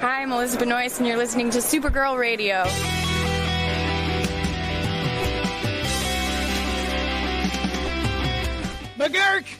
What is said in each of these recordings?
Hi, I'm Elizabeth Noyce, and you're listening to Supergirl Radio. McGurk!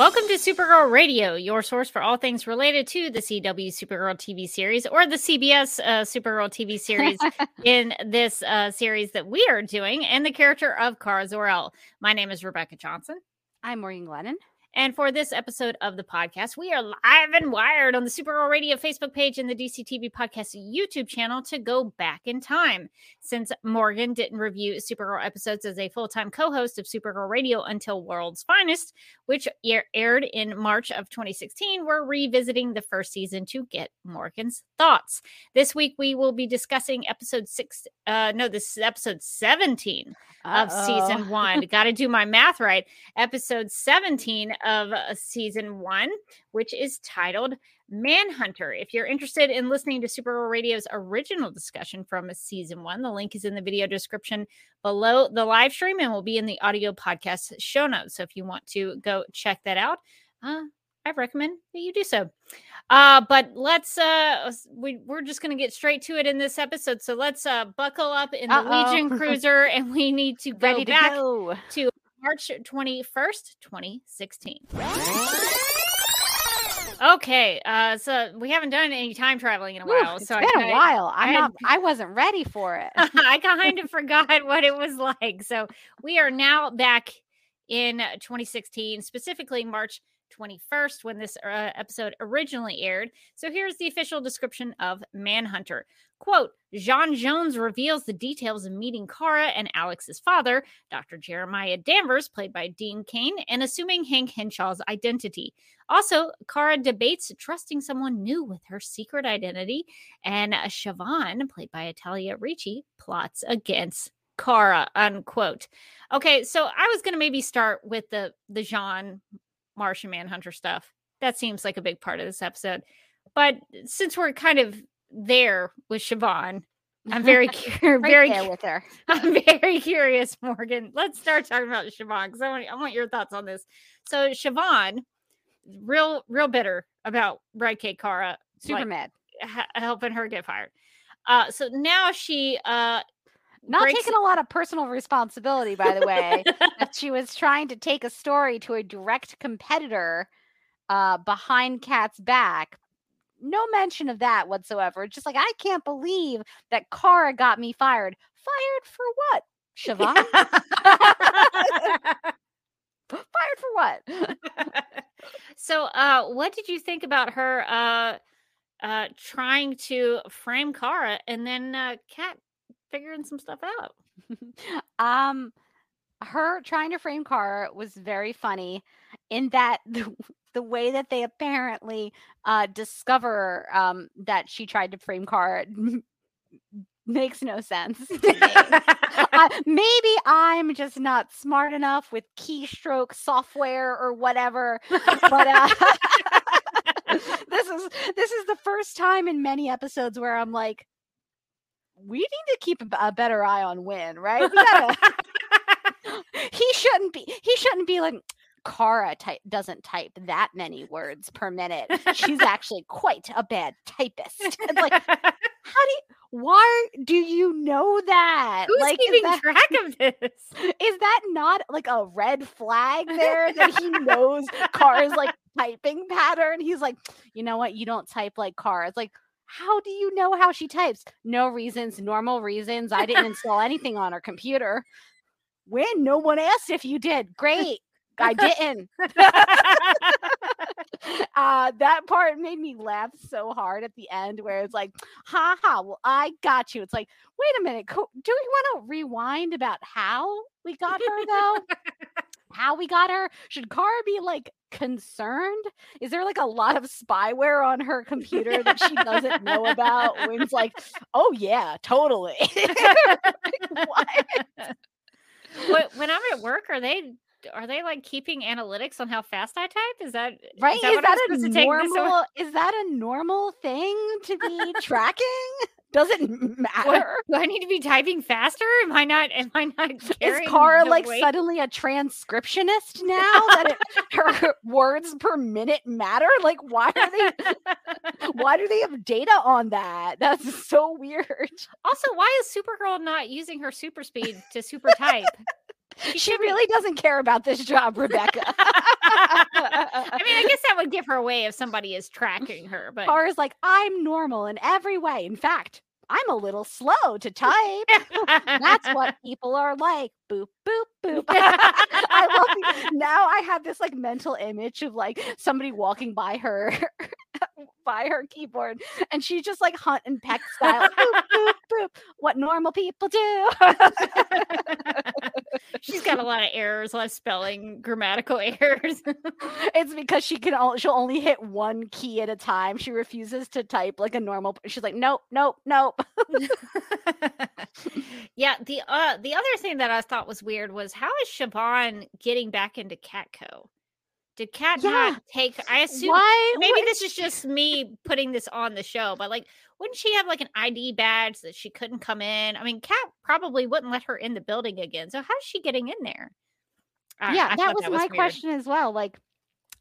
Welcome to Supergirl Radio, your source for all things related to the CW Supergirl TV series or the CBS uh, Supergirl TV series in this uh, series that we are doing and the character of Kara Zor-El. My name is Rebecca Johnson. I'm Morgan Glennon. And for this episode of the podcast, we are live and wired on the Supergirl Radio Facebook page and the DCTV Podcast YouTube channel to go back in time. Since Morgan didn't review Supergirl episodes as a full time co host of Supergirl Radio until World's Finest, which aired in March of 2016, we're revisiting the first season to get Morgan's thoughts. This week, we will be discussing episode six, uh, no, this is episode 17 of season one. Got to do my math right. Episode 17 of uh, season one, which is titled Manhunter. If you're interested in listening to Supergirl Radio's original discussion from a season one, the link is in the video description below the live stream and will be in the audio podcast show notes. So if you want to go check that out, uh, I recommend that you do so. Uh, but let's uh we, we're just gonna get straight to it in this episode. So let's uh buckle up in the Uh-oh. Legion Cruiser and we need to go Ready to back go. to March 21st, 2016. Okay, uh, so we haven't done any time traveling in a while. it's so been I, a while. I I'm had- not. I wasn't ready for it. I kind of forgot what it was like. So we are now back in 2016, specifically March 21st, when this uh, episode originally aired. So here's the official description of Manhunter. Quote, J'onn J'onzz reveals the details of meeting Kara and Alex's father, Dr. Jeremiah Danvers, played by Dean Cain, and assuming Hank Henshaw's identity. Also, Kara debates trusting someone new with her secret identity, and Siobhan, played by Italia Ricci, plots against Kara. Unquote. Okay, so I was gonna maybe start with the the J'onn Martian Manhunter stuff. That seems like a big part of this episode. But since we're kind of there with Siobhan, I'm very curious. Right very cu- with her. I'm very curious, Morgan. Let's start talking about Siobhan because I want I want your thoughts on this. So Siobhan, real real bitter about Red K Kara Super like, mad. ha- helping her get fired. Uh, so now she uh Not taking a lot of personal responsibility, by the way. that she was trying to take a story to a direct competitor uh, behind Cat's back. No mention of that whatsoever. Just like I can't believe that Kara got me fired. Fired for what? Siobhan? fired for what? so uh what did you think about her uh uh trying to frame Kara and then uh Cat figuring some stuff out? um her trying to frame Kara was very funny in that the, way that they apparently uh discover um that she tried to frame Kara makes no sense. to me. uh, maybe I'm just not smart enough with keystroke software or whatever, but uh, this is this is the first time in many episodes where I'm like, we need to keep a better eye on Winn, right? Gotta, he shouldn't be. He shouldn't be like. Kara type doesn't type that many words per minute. She's actually quite a bad typist. It's like, how do you, why do you know that? Who's like, keeping that- track of this? is that not like a red flag there that he knows Kara's like typing pattern? He's like, you know what? You don't type like Kara. It's like, how do you know how she types? No reasons, normal reasons. I didn't install anything on her computer. When no one asked if you did. Great. I didn't. uh, that part made me laugh so hard at the end where it's like, ha ha, well, I got you. It's like, wait a minute, co- do we want to rewind about how we got her though? how we got her? Should Kara be like concerned? Is there like a lot of spyware on her computer that she doesn't know about? Winn's like, oh yeah, totally. Like? What, when I'm at work, are they are they like keeping analytics on how fast I type? Is that Right? Is Is what I'm that, a to take this away? normal? Is that a normal thing to be tracking? Does it What, matter? do I need to be typing faster? Am I not? Am I not? Is the like weight? suddenly a transcriptionist now that it, her words per minute matter? Like, why are they? Why do they have data on that? That's so weird. Also, why is Supergirl not using her super speed to super type? She really doesn't care about this job, Rebecca. I mean, I guess that would give her away if somebody is tracking her, but Kara's like, I'm normal in every way. In fact, I'm a little slow to type. That's what people are like. Boop, boop, boop. I love now I have this like mental image of like somebody walking by her by her keyboard and she just like hunt and peck style. boop, boop, boop. What normal people do. She's got a lot of errors, a lot of spelling, grammatical errors. it's because she can only she'll only hit one key at a time. She refuses to type like a normal she's like, nope, nope, nope. yeah, the uh the other thing that I thought was weird was how is Siobhan getting back into Catco? Did Cat Yeah. not take I assume Why maybe would this is just me putting this on the show, but like wouldn't she have like an ID badge that she couldn't come in? I mean, Cat probably wouldn't let her in the building again. So how's she getting in there? I- yeah, I that was my weird. question as well. Like,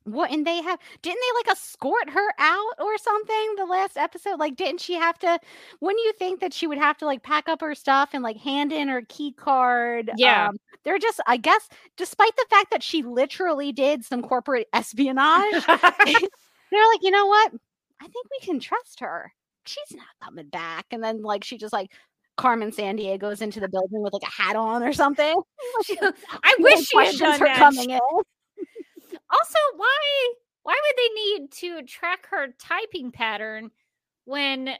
what? And they have didn't they like escort her out or something? The last episode, like, didn't she have to? Wouldn't you think that she would have to like pack up her stuff and like hand in her key card? Yeah. um, they're just, I guess, despite the fact that she literally did some corporate espionage, they're like, you know what? I think we can trust her. She's not coming back. And then like she just like. Carmen San goes into the building with like a hat on or something. I wish she had done her that. coming in. Also, why why would they need to track her typing pattern when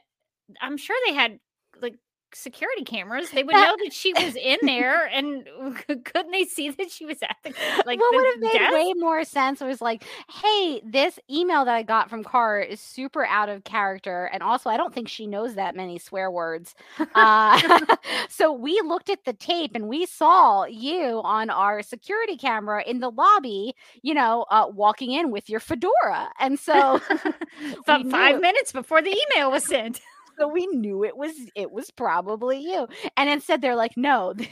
I'm sure they had like security cameras? They would know that she was in there, and couldn't they see that she was at the like what would have made desk? way more sense was like, hey, this email that I got from Car is super out of character. And also, I don't think she knows that many swear words. Uh, so we looked at the tape and we saw you on our security camera in the lobby, you know, uh, walking in with your fedora. And so, About five it. minutes before the email was sent. So we knew it was it was probably you. And instead, they're like, no.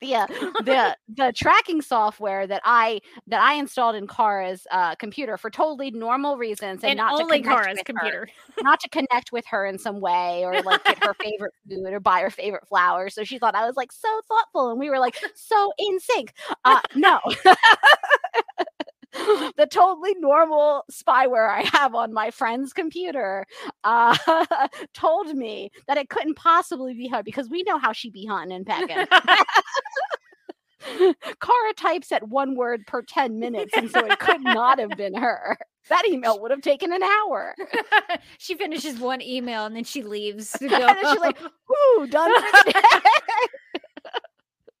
The, uh, the the tracking software that I that I installed in Kara's uh, computer for totally normal reasons and, And not only to Kara's computer. her, not to connect with her in some way or like get her favorite food or buy her favorite flowers. So she thought I was like so thoughtful, and we were like so in sync. Uh, no. the totally normal spyware I have on my friend's computer uh, told me that it couldn't possibly be her because we know how she be hunting and pecking. Kara types at one word per 10 minutes, and so it could not have been her. That email would have taken an hour. she finishes one email and then she leaves. And then she's like, "Ooh, done for the day." That's a-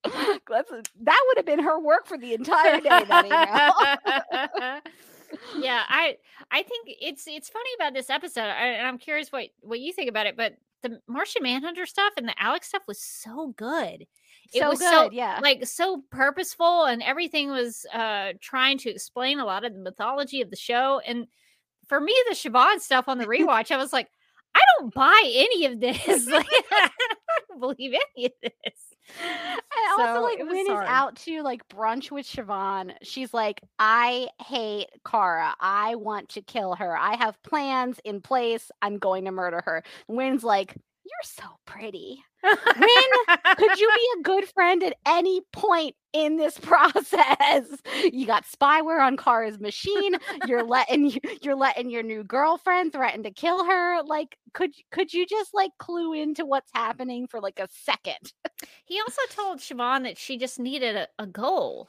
that would have been her work for the entire day. Yeah, I I think it's it's funny about this episode, I, and I'm curious what what you think about it. But the Martian Manhunter stuff and the Alex stuff was so good. It so was good, so yeah. like so purposeful, and everything was uh trying to explain a lot of the mythology of the show. And for me, the Siobhan stuff on the rewatch, I was like, I don't buy any of this. like, I don't believe any of this. And also, like, Winn is out to like brunch with Siobhan. She's like, I hate Kara. I want to kill her. I have plans in place. I'm going to murder her. Winn's like, You're so pretty. Winn, could you be a good friend at any point in this process? You got spyware on Kara's machine. You're letting you're letting your new girlfriend threaten to kill her. Like, could could you just like clue into what's happening for like a second? He also told Siobhan that she just needed a, a goal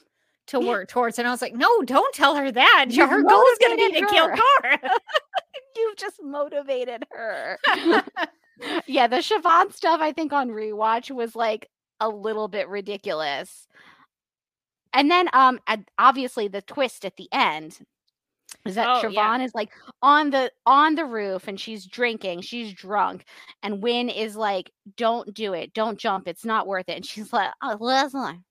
to work towards. And I was like, no, don't tell her that. You've her goal is going to be to kill. Kara. You've just motivated her. Yeah, the Siobhan stuff I think on rewatch was like a little bit ridiculous. And then um obviously the twist at the end is that Oh, Siobhan yeah. is like on the on the roof and she's drinking, she's drunk, and Winn is like, Don't do it, don't jump, it's not worth it. And she's like, oh, listen,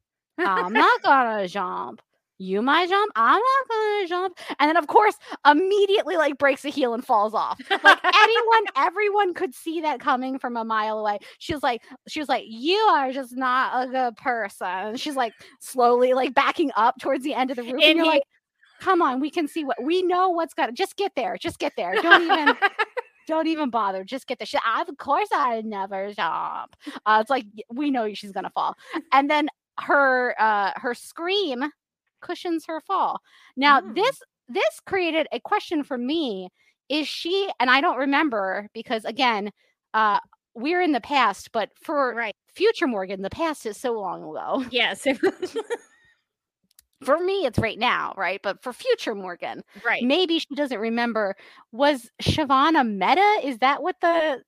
I'm not gonna jump. You might jump, I'm not gonna jump. And then of course immediately like breaks a heel and falls off. Like anyone, everyone could see that coming from a mile away. She was like, she was like, you are just not a good person. And she's like slowly like backing up towards the end of the roof. And, And you're he- like, come on, we can see what we know what's gonna just get there. Just get there. Don't even don't even bother. Just get the shit. "I- of course I never jump. Uh, it's like we know she's gonna fall. And then her uh her scream cushions her fall. Now Mm. this this created a question for me. Is she and I don't remember because again, uh we're in the past, but for right. future Morgan, the past is so long ago. Yes. For me, it's right now, right? But for future Morgan, right. maybe she doesn't remember. Was Siobhan a meta? Is that what the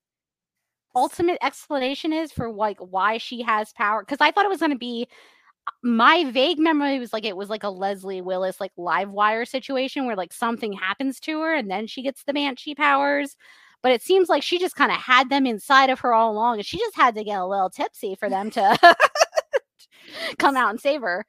ultimate explanation is for like why she has power? Because I thought it was going to be my vague memory was like it was like a Leslie Willis like live wire situation where like something happens to her and then she gets the banshee powers. But it seems like she just kind of had them inside of her all along, and she just had to get a little tipsy for them to come out and save her.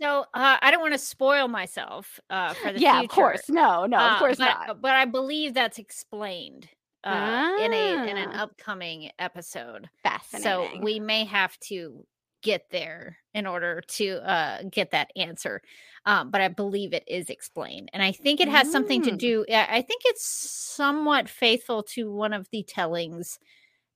So uh, I don't want to spoil myself uh, for the yeah, future. of course. No, no, Uh, of course but, not. But I believe that's explained uh, in a in an Ah. upcoming episode. Fascinating. So we may have to get there in order to uh, get that answer. Um, but I believe it is explained, and I think it has something to Mm. do. I think it's somewhat faithful to one of the tellings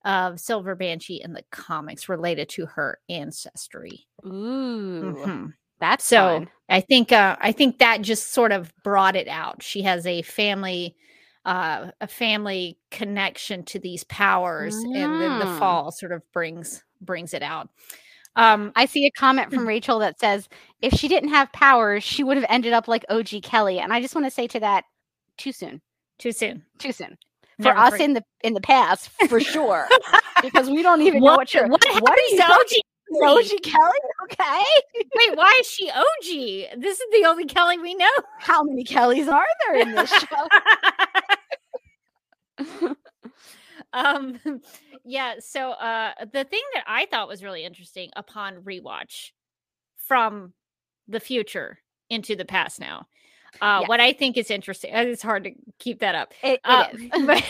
of Silver Banshee in the comics related to her ancestry. Ooh, Mhm. that's So fun. I think uh, I think that just sort of brought it out. She has a family uh, a family connection to these powers, and then the Ah. fall sort of brings brings it out. Um, I see a comment Mm. from Rachel that says if she didn't have powers, she would have ended up like OG Kelly. And I just want to say to that, too soon, too soon. too soon for Never us forget- in the in the past for sure, because we don't even know what you're. what, what are you OG? OG Kelly? Okay, Wait, why is she OG? This is the only Kelly we know. how many Kellys are there in this show? um yeah so uh the thing that i thought was really interesting upon rewatch from the future into the past now uh Yes. what i think is interesting it's hard to keep that up It, it uh, but,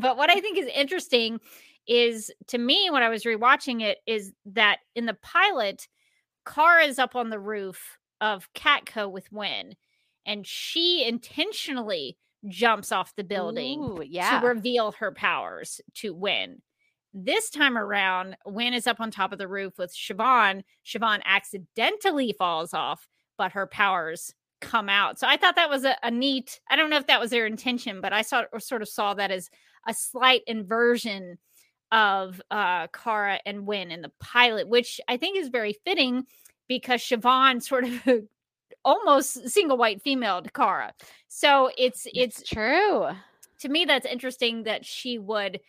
but what i think is interesting is to me when i was rewatching it is that in the pilot Kara is up on the roof of Catco with Winn, and she intentionally jumps off the building Ooh, yeah. to reveal her powers to Winn. This time around, Winn is up on top of the roof with Siobhan. Siobhan accidentally falls off, but her powers come out. So I thought that was a, a neat. I don't know if that was their intention, but I saw or sort of saw that as a slight inversion of uh Kara and Winn in the pilot, which I think is very fitting because Siobhan sort of almost single white female to Kara. So it's it's it's true. to me that's interesting that she would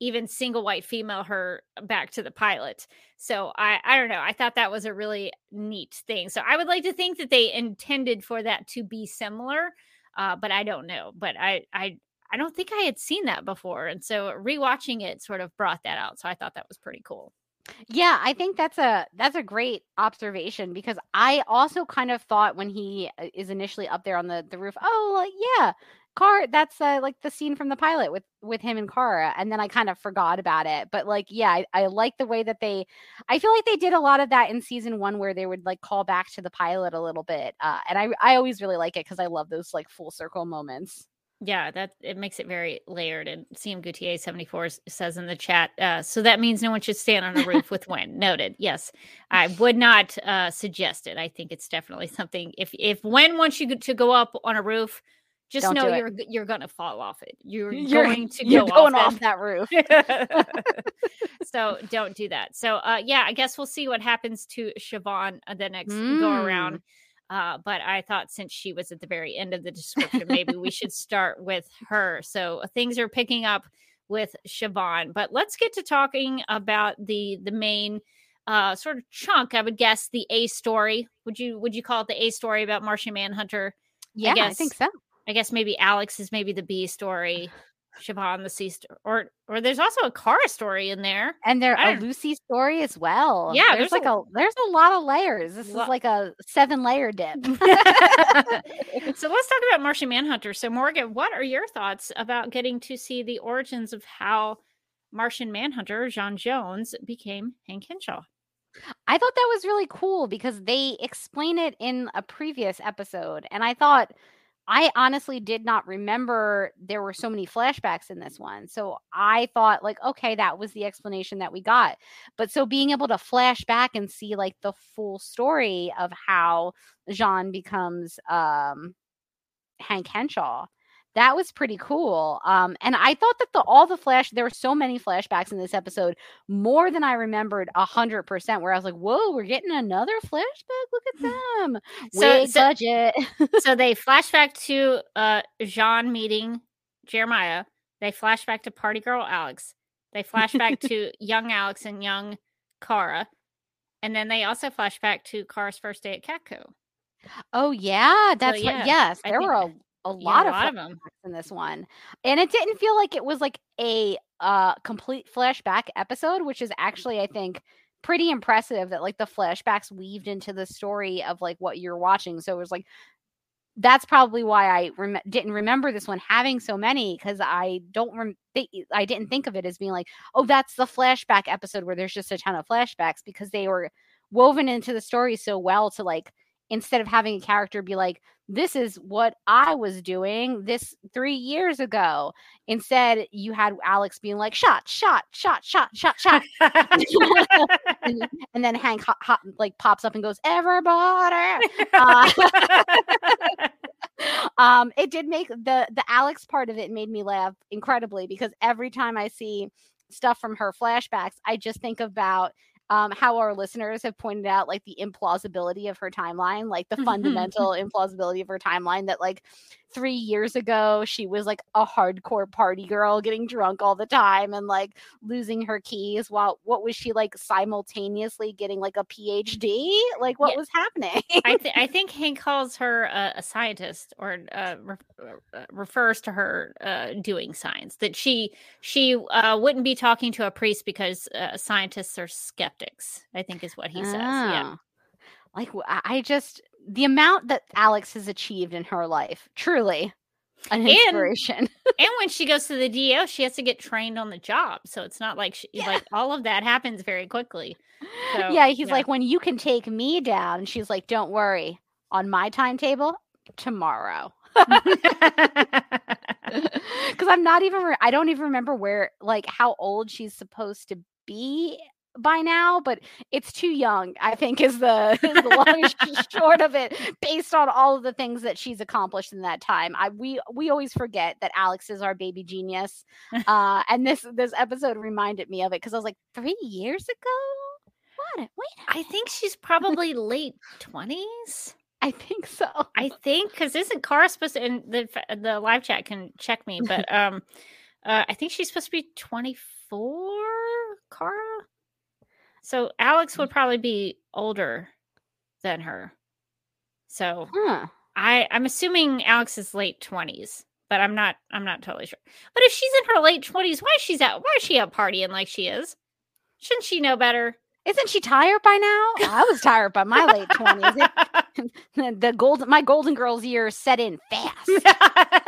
even single white female her back to the pilot. So i i don't know i thought that was a really neat thing. So i would like to think that they intended for that to be similar uh but i don't know but i i i don't think i had seen that before and so rewatching it sort of brought that out so i thought that was pretty cool. Yeah, I think that's a that's a great observation because I also kind of thought when he uh, is initially up there on the the roof, oh yeah, car that's uh, like the scene from the pilot with with him and Kara, and then I kind of forgot about it. But like, yeah, I, I like the way that they, I feel like they did a lot of that in season one where they would like call back to the pilot a little bit, uh, and I I always really like it because I love those like full circle moments. yeah that it makes it very layered and cm gutier 74 says in the chat uh, so that means no one should stand on a roof with Winn noted yes i would not uh, suggest it i think it's definitely something if if Winn wants you to go up on a roof just Don't know you're g- you're gonna fall off it you're, You're- going to You're go going off, off that roof. so don't do that so uh yeah i guess we'll see what happens to siobhan uh, the next go around Uh, but I thought since she was at the very end of the description, maybe we should start with her. So things are picking up with Siobhan. But let's get to talking about the the main uh, sort of chunk. I would guess the A story. Would you would you call it the A story about Martian Manhunter? Yeah, I, guess- think so. I guess maybe Alex is maybe the B story, Siobhan the C story, or or there's also a Kara story in there. And there a Lucy story as well. Yeah, there's, there's like a, there's a lot of layers. This Lo- is like a seven layer dip. so let's talk about Martian Manhunter. So Morgan, what are your thoughts about getting to see the origins of how Martian Manhunter John Jones became Hank Henshaw? I thought that was really cool because they explain it in a previous episode. And I thought, I honestly did not remember there were so many flashbacks in this one. So I thought, like, okay, that was the explanation that we got. But so being able to flash back and see like the full story of how J'onn becomes um, Hank Henshaw. That was pretty cool. Um, and I thought that the all the flash there were so many flashbacks in this episode, more than I remembered a hundred percent. Where I was like, "Whoa, we're getting another flashback! Look at them! So- so- budget." so they flash back to uh J'onn meeting Jeremiah. They flash back to party girl Alex. They flash back to young Alex and young Kara. And then they also flash back to Kara's first day at Catco. oh yeah, that's yeah, right. Yes, there were a, a Yeah, lot a of lot of them. in this one, and it didn't feel like it was like a uh complete flashback episode, which is actually I think pretty impressive that like the flashbacks weaved into the story of like what you're watching. So it was like that's probably why I rem- didn't remember this one having so many because I don't rem- thi- I didn't think of it as being like oh that's the flashback episode where there's just a ton of flashbacks because they were woven into the story so well to like instead of having a character be like this is what I was doing this 3 years ago instead you had Alex being like shot shot shot shot shot shot. And, and then Hank hot, hot, like pops up and goes everybody! Uh, um it did make the the alex part of it made me laugh incredibly because every time i see stuff from her flashbacks i just think about um, how our listeners have pointed out like the implausibility of her timeline like the fundamental implausibility of her timeline that like three years ago she was like a hardcore party girl getting drunk all the time and like losing her keys while what was she like simultaneously getting like a phd like what Yeah. was happening I, th- I think Hank calls her a, a scientist or uh, re- uh, refers to her uh, doing science. That she she uh, wouldn't be talking to a priest because uh, scientists are skeptics. I think is what he says. Yeah. Ah. Like i just the amount that Alex has achieved in her life, truly an And- inspiration. And when she goes to the DEO, she has to get trained on the job. So it's not like she, Yeah. like all of that happens very quickly. So, yeah, he's yeah. like, when you can take me down, and she's like, don't worry, on my timetable tomorrow. Because I'm not even, re- I don't even remember where, like, how old she's supposed to be by now, but it's too young. I think is the is the long short of it, based on all of the things that she's accomplished in that time. I we we always forget that Alex is our baby genius, uh, and this this episode reminded me of it because I was like, three years ago. What? Wait, I think she's probably late twenties. I think so. I think because isn't Kara supposed to? And the the live chat can check me, but um, uh, I think she's supposed to be twenty four. Kara. So Alex would mm-hmm. probably be older than her. So Huh. I I'm assuming Alex is late twenties, but I'm not I'm not totally sure. But if she's in her late twenties, why is she's out? Why is she out partying like she is? Shouldn't she know better? Isn't she tired by now? Oh, I was tired by my late twenties. the golden my golden girls years set in fast.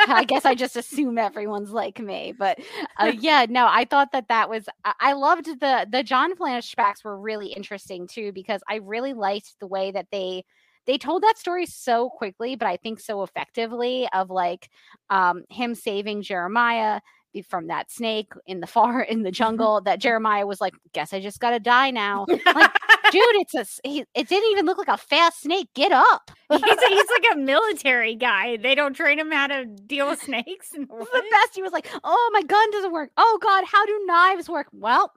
I guess I just assume everyone's like me, but uh, yeah, no, I thought that that was I, I loved the the John flashbacks were really interesting too because I really liked the way that they they told that story so quickly, but I think so effectively of like um him saving Jeremiah from that snake in the far in the jungle that Jeremiah was like, guess I just gotta die now. Dude, it's a he, it didn't even look like a fast snake. Get up. he's, he's like a military guy. They don't train him how to deal with snakes. The best. He was like, "Oh, my gun doesn't work. Oh God, how do knives work?" Well,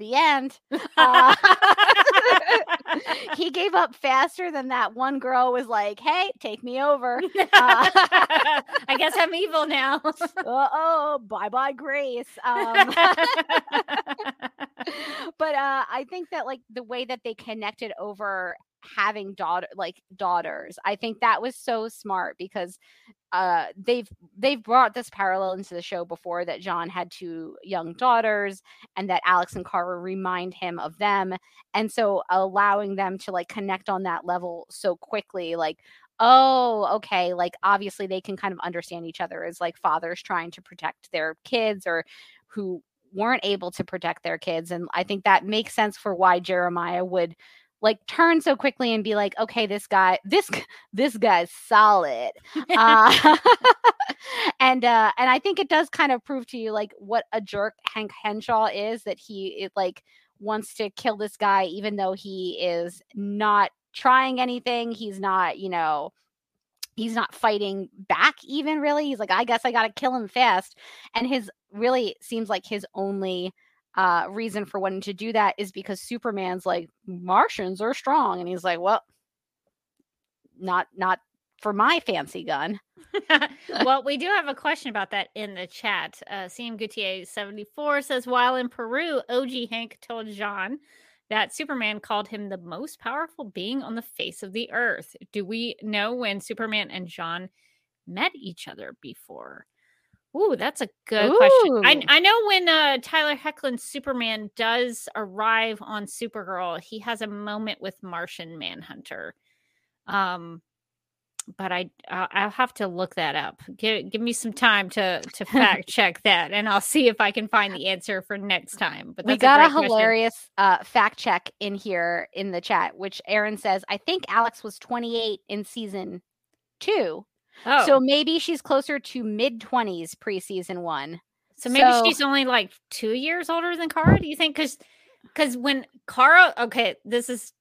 the end. Uh, he gave up faster than that one girl was like, "Hey, take me over." Uh, I guess I'm evil now. Uh oh, bye bye, Grace. Um, but uh, I think that like the way that they connected over having daughter like daughters. I think that was so smart because uh they've they've brought this parallel into the show before that john had two young daughters and that alex and Kara remind him of them. And so allowing them to like connect on that level so quickly like oh okay like obviously they can kind of understand each other as like fathers trying to protect their kids or who weren't able to protect their kids. And i think that makes sense for why jeremiah would like turn so quickly and be like okay this guy this this guy's solid. Uh, and uh and i think it does kind of prove to you like what a jerk hank henshaw is that he it, like wants to kill this guy even though he is not trying anything he's not you know he's not fighting back even really he's like i guess i gotta kill him fast. And his really seems like his only uh reason for wanting to do that is because superman's like martians are strong and he's like well not not for my fancy gun well, we do have a question about that in the chat. Uh, CM Gutier 74 says, while in Peru, OG Hank told John that Superman called him the most powerful being on the face of the earth. Do we know when Superman and John met each other before? Ooh, that's a good question. I, I know when uh, Tyler Hoechlin's Superman does arrive on Supergirl, he has a moment with Martian Manhunter. Um, but I I'll I'll have to look that up. Give give me some time to to fact check that, and I'll see if I can find the answer for next time. But we got a, question. hilarious uh, fact check in here in the chat, which Aaron says, I think Alex was 28 in season two. Oh, So maybe she's closer to mid 20s pre season one. So maybe So- she's only like two years older than Kara. Do you think? Because because when Kara, okay, this is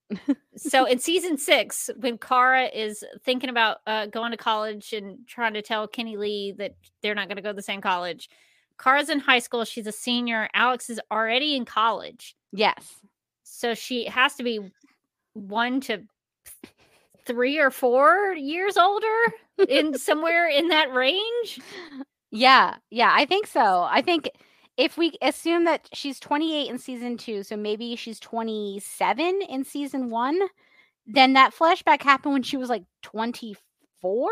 so in season six when Kara is thinking about uh, going to college and trying to tell Kenny Li that they're not going to go to the same college. Kara's in high school. She's a senior. Alex is already in college. Yes. So she has to be one to three or four years older in somewhere in that range. Yeah. Yeah. I think so. I think if we assume that she's 28 in season two, so maybe she's 27 in season one, then that flashback happened when she was like 24,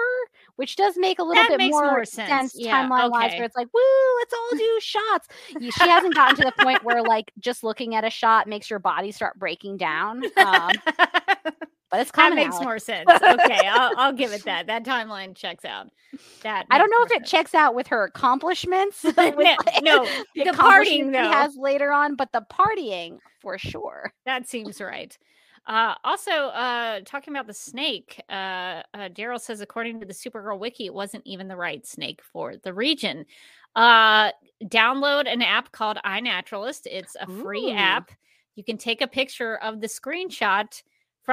which does make a little That bit more, more sense. Yeah, timeline wise, okay. where it's like, woo, let's all do shots. She hasn't gotten to the point where like just looking at a shot makes your body start breaking down. Um, but it's that coming. makes Alex. more sense. Okay, I'll, I'll give it that. That timeline checks out. That I don't know if it sense. checks out with her accomplishments. with, No, like, no, the, the partying, he though. has later on, but the partying for sure. That seems right. Uh, also, uh, talking about the snake, uh, uh, Daryl says, according to the Supergirl wiki, it wasn't even the right snake for the region. Uh, download an app called iNaturalist. It's a free Ooh. app. You can take a picture of the screenshot.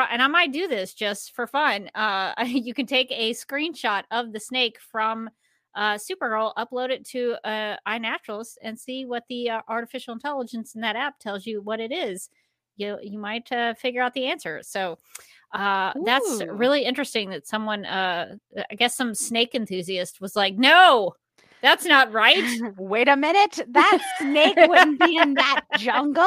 And I might do this just for fun. Uh, you can take a screenshot of the snake from uh, Supergirl, upload it to uh, iNaturalist, and see what the uh, artificial intelligence in that app tells you what it is you you might uh, figure out the answer. So uh, that's really interesting that someone, uh, I guess, some snake enthusiast was like, "No, that's not right." Wait a minute, that snake wouldn't be in that jungle.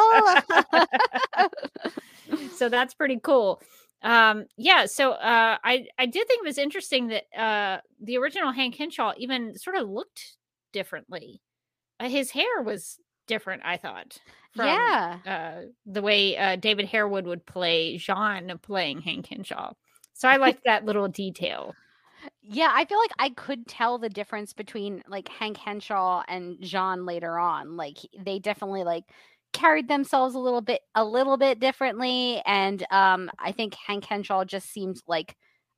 So that's pretty cool. Um, yeah. So uh, I I did think it was interesting that uh, the original Hank Henshaw even sort of looked differently. Uh, his hair was different. I thought. From, yeah. uh, the way uh, David Harewood would play J'onn playing Hank Henshaw. So I liked that little detail. Yeah, I feel like I could tell the difference between like Hank Henshaw and J'onn later on. Like they definitely like carried themselves a little bit a little bit differently and um I think Hank Henshaw just seemed like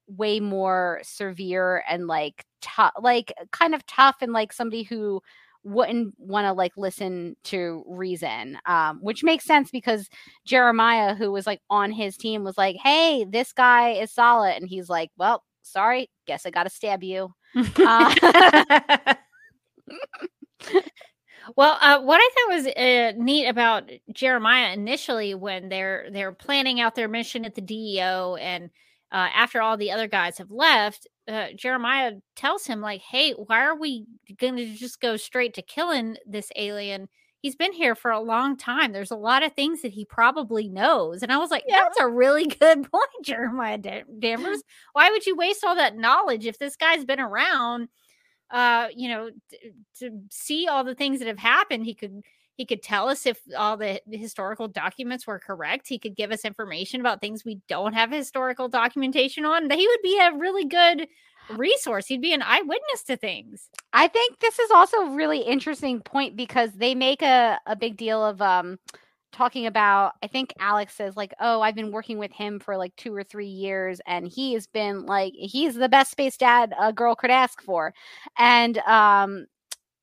way more severe and like tough like kind of tough and like somebody who wouldn't want to like listen to reason um which makes sense because Jeremiah who was like on his team was like hey this guy is solid and he's like well sorry guess I got to stab you. Uh, well, uh, what I thought was uh, neat about Jeremiah initially when they're they're planning out their mission at the DEO and uh, after all the other guys have left, uh, Jeremiah tells him like, "Hey, why are we going to just go straight to killing this alien? He's been here for a long time. There's a lot of things that he probably knows." And I was like, Yeah. "That's a really good point, Jeremiah Dan- Danvers. Why would you waste all that knowledge if this guy's been around?" Uh, you know, t- to see all the things that have happened, he could he could tell us if all the historical documents were correct. He could give us information about things we don't have historical documentation on. He would be a really good resource. He'd be an eyewitness to things. I think this is also a really interesting point because they make a, a big deal of um talking about I think Alex says like, "Oh, I've been working with him for like 2 or 3 years and he has been like he's the best space dad a girl could ask for." And um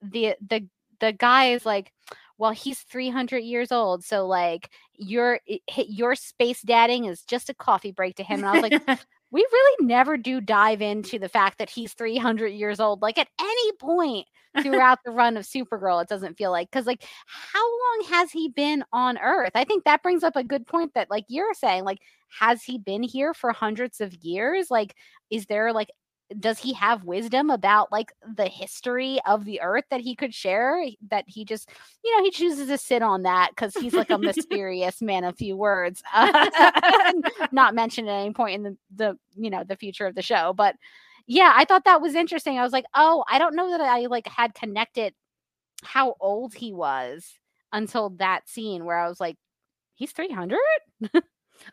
the the the guy is like, "Well, he's 300 years old, so like your your space dadding is just a coffee break to him." And I was like, we really never do dive into the fact that he's 300 years old like at any point throughout the run of supergirl it doesn't feel like because like how long has he been on earth? I think that brings up a good point that like you're saying like has he been here for hundreds of years? Like is there like does he have wisdom about like the history of the earth that he could share? That he just you know he chooses to sit on that because he's like a mysterious man of few words not mentioned at any point in the, the you know the future of the show but yeah i thought that was interesting. I was like oh i don't know that i like had connected how old he was until that scene where i was like he's 300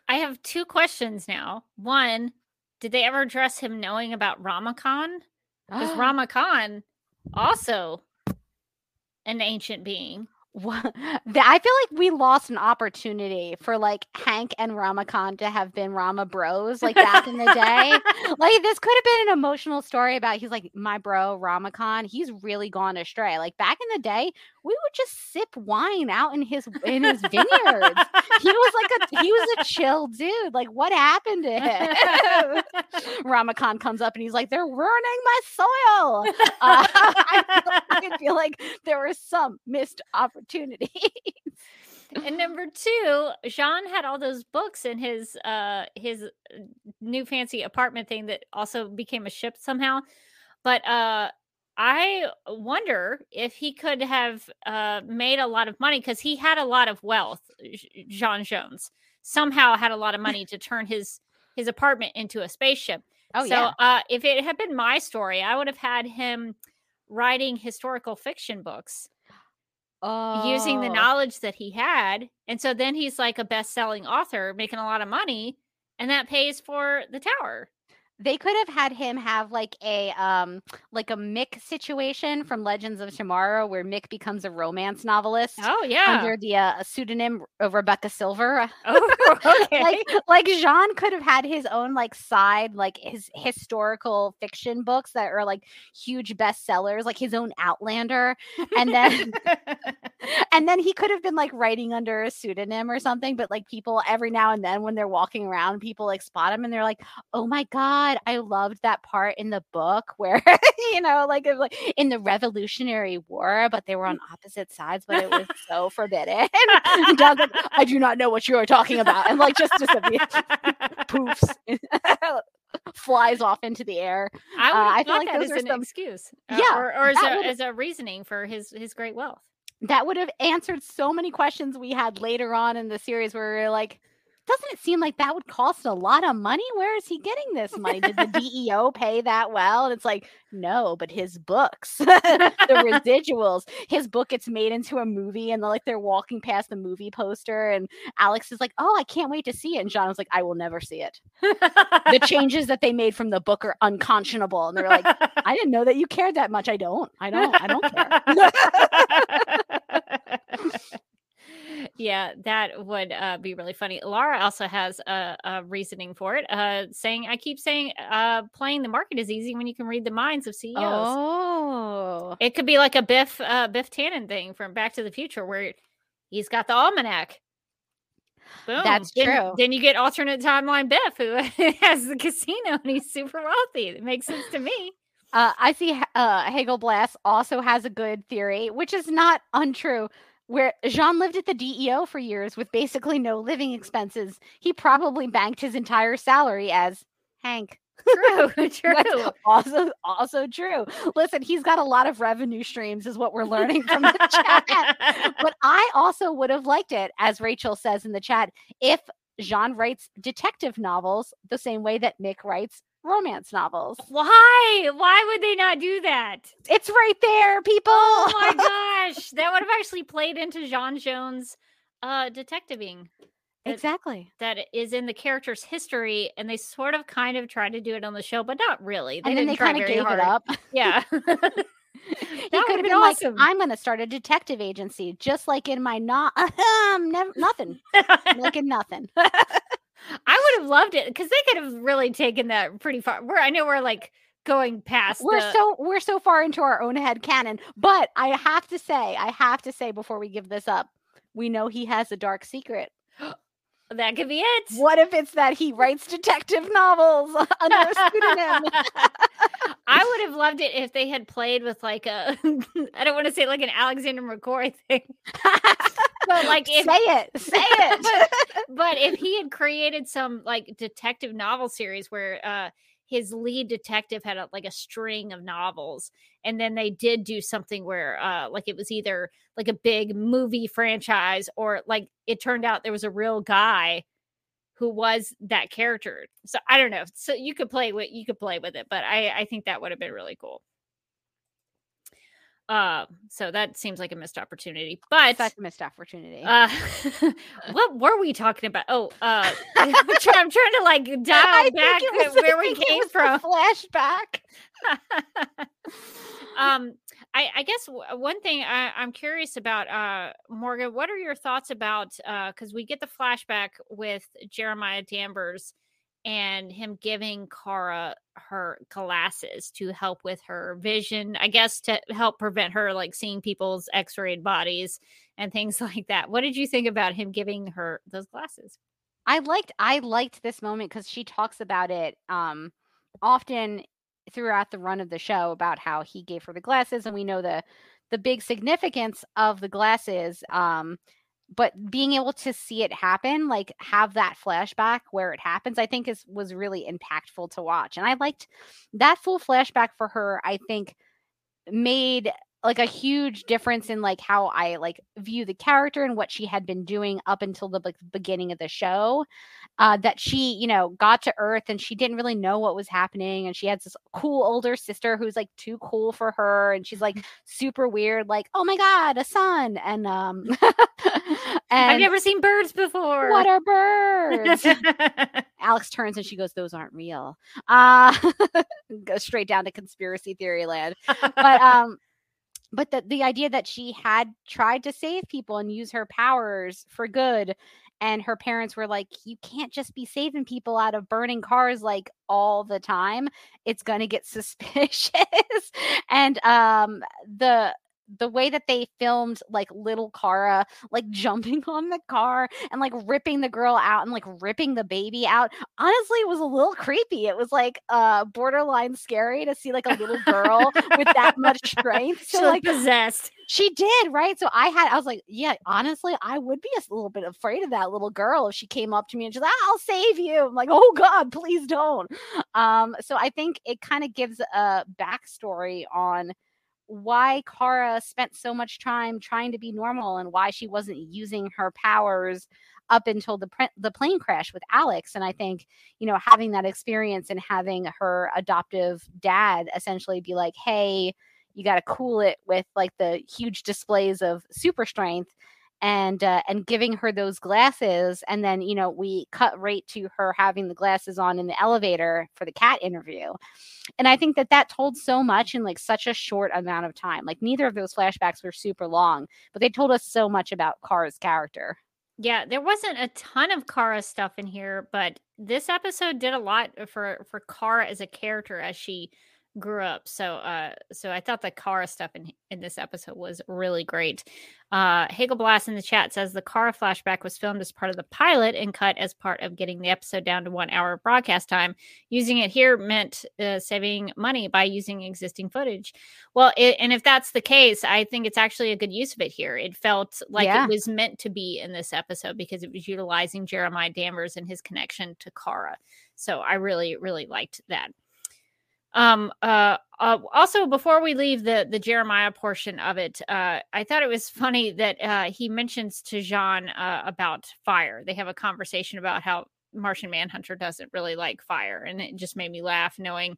I have two questions now. One, did they ever address him knowing about Rama Khan? Because Rama Khan also an ancient being. Wha- the- I feel like we lost an opportunity for like Hank and Rama Khan to have been Rama bros like back in the day. Like this could have been an emotional story about he's like my bro Rama Khan. He's really gone astray. Like back in the day, we would just sip wine out in his in his vineyards. he was like a he was a chill dude. Like what happened to him? Rama Khan comes up and he's like, "They're ruining my soil." Uh, I, feel, I feel like there was some missed opportunities. and number two, J'onn had all those books in his uh his uh, new fancy apartment thing that also became a ship somehow. But uh I wonder if he could have uh made a lot of money because he had a lot of wealth, J'onn J'onzz somehow had a lot of money to turn his his apartment into a spaceship. Oh so yeah, uh if it had been my story, I would have had him writing historical fiction books using the Oh. knowledge that he had. And so then he's like a best-selling author making a lot of money and that pays for the tower. They could have had him have like a um like a Mick situation from Legends of Tomorrow where Mick becomes a romance novelist Oh yeah. under the uh, pseudonym of Rebecca Silver. oh, okay. like like J'onn could have had his own like side like his historical fiction books that are like huge bestsellers like his own Outlander and then and then he could have been like writing under a pseudonym or something but like people every now and then when they're walking around people like spot him and they're like oh my god i loved that part in the book where you know like it was, like in the revolutionary war but they were on opposite sides but it was so forbidden John's like i do not know what you're talking about and like just disappears poofs flies off into the air I would Uh, I feel like that are an some- excuse. Uh, Yeah, or, or as, a, as a reasoning for his his great wealth. That would have answered so many questions we had later on in the series where we were like doesn't it seem like that would cost a lot of money? Where is he getting this money? Did the deo pay that well? And it's like no but his books the residuals his book gets made into a movie and they're like they're walking past the movie poster and alex is like oh i can't wait to see it and john was like i will never see it. The changes that they made from the book are unconscionable. And they're like i didn't know that you cared that much. I don't. I don't. I don't care yeah, that would uh, be really funny. Laura also has a, a reasoning for it, uh, saying, "I keep saying uh, playing the market is easy when you can read the minds of CEOs." oh It could be like a Biff uh, Biff Tannen thing from Back to the Future, where he's got the almanac. Boom. That's Then- true. Then you get alternate timeline Biff, who has the casino and he's super wealthy. It makes sense to me. Uh, I see. Uh, Hegel Blast also has a good theory, which is not untrue. Where J'onn lived at the DEO for years with basically no living expenses. He probably banked his entire salary as Hank. True, true. That's also also true. Listen, he's got a lot of revenue streams, is what we're learning from the chat. But I also would have liked it, as Rachel says in the chat, if J'onn writes detective novels the same way that Mick writes romance novels. Why? Why would they not do that? It's right there, people. Oh my gosh, that would have actually played into J'onn J'onzz' uh, detectiving. that- exactly. that is in the character's history, and they sort of kind of tried to do it on the show, but not really. They and then they kind of gave hard. it up. Yeah. he That could have been been like, awesome. I'm going to start a detective agency, just like in my not um, nev- nothing, like in nothing. I would have loved it because they could have really taken that pretty far. We're I know we're like going past. we're the- so we're so far into our own head canon, but I have to say, I have to say before we give this up, we know he has a dark secret. that could be it. What if it's that he writes detective novels under a pseudonym? I would have loved it if they had played with like a I don't want to say like an Alexander McCoy thing. But like if say it, say it. but if he had created some like detective novel series where uh his lead detective had a, like a string of novels and then they did do something where uh like it was either like a big movie franchise or like it turned out there was a real guy who was that character. So i don't know. So you could play with you could play with it but i i think that would have been really cool uh so that seems like a missed opportunity but Such a missed opportunity. uh, what were we talking about? Oh, uh, I'm, trying, I'm trying to like dial I back was- uh, I where we came from. Flashback. um, I, I guess w- one thing I, I'm curious about, uh, Morgan, what are your thoughts about? Uh because we get the flashback with Jeremiah Danvers and him giving Kara her glasses to help with her vision, I guess to help prevent her like seeing people's x-rayed bodies and things like that. What did you think about him giving her those glasses? I liked I liked this moment because she talks about it um often throughout the run of the show about how he gave her the glasses and we know the the big significance of the glasses um but being able to see it happen like have that flashback where it happens i think is was really impactful to watch and i liked that full flashback for her i think made like a huge difference in like how I like view the character and what she had been doing up until the like, beginning of the show. Uh, that she, you know, got to Earth and she didn't really know what was happening, and she had this cool older sister who's like too cool for her, and she's like super weird, like oh my god, a sun, and um, I've and never seen birds before. what are birds? Alex turns and she goes, "Those aren't real." Uh go straight down to conspiracy theory land. But um but the the idea that she had tried to save people and use her powers for good and her parents were like you can't just be saving people out of burning cars like all the time. It's going to get suspicious. And um the the way that they filmed like little Kara like jumping on the car and like ripping the girl out and like ripping the baby out honestly it was a little creepy it was like uh borderline scary to see like a little girl with that much strength She so like possessed. she did, right? So I had, I was like, yeah, honestly, I would be a little bit afraid of that little girl if she came up to me and she's like, I'll save you. I'm like, oh God, please don't. Um, so I think it kind of gives a backstory on why Kara spent so much time trying to be normal and why she wasn't using her powers up until the pre- the plane crash with Alex. And I think, you know, having that experience and having her adoptive dad essentially be like, hey, you got to cool it with like the huge displays of super strength and uh, and giving her those glasses and then you know we cut right to her having the glasses on in the elevator for the cat interview. And i think that that told so much in like such a short amount of time. Like neither of those flashbacks were super long but they told us so much about Kara's character. Yeah, there wasn't a ton of Kara stuff in here, but this episode did a lot for for Kara as a character as she grew up. So uh so I thought the Kara stuff in in this episode was really great. Uh Hagelblast in the chat says the Kara flashback was filmed as part of the pilot and cut as part of getting the episode down to 1 hour of broadcast time. Using it here meant uh, saving money by using existing footage. Well, it, and if that's the case, I think it's actually a good use of it here. It felt like Yeah. it was meant to be in this episode because it was utilizing Jeremiah Danvers and his connection to Kara. So I really really liked that. Um. Uh, uh. Also, before we leave the the Jeremiah portion of it, uh, I thought it was funny that uh, he mentions to J'onn uh, about fire. They have a conversation about how Martian Manhunter doesn't really like fire, and it just made me laugh knowing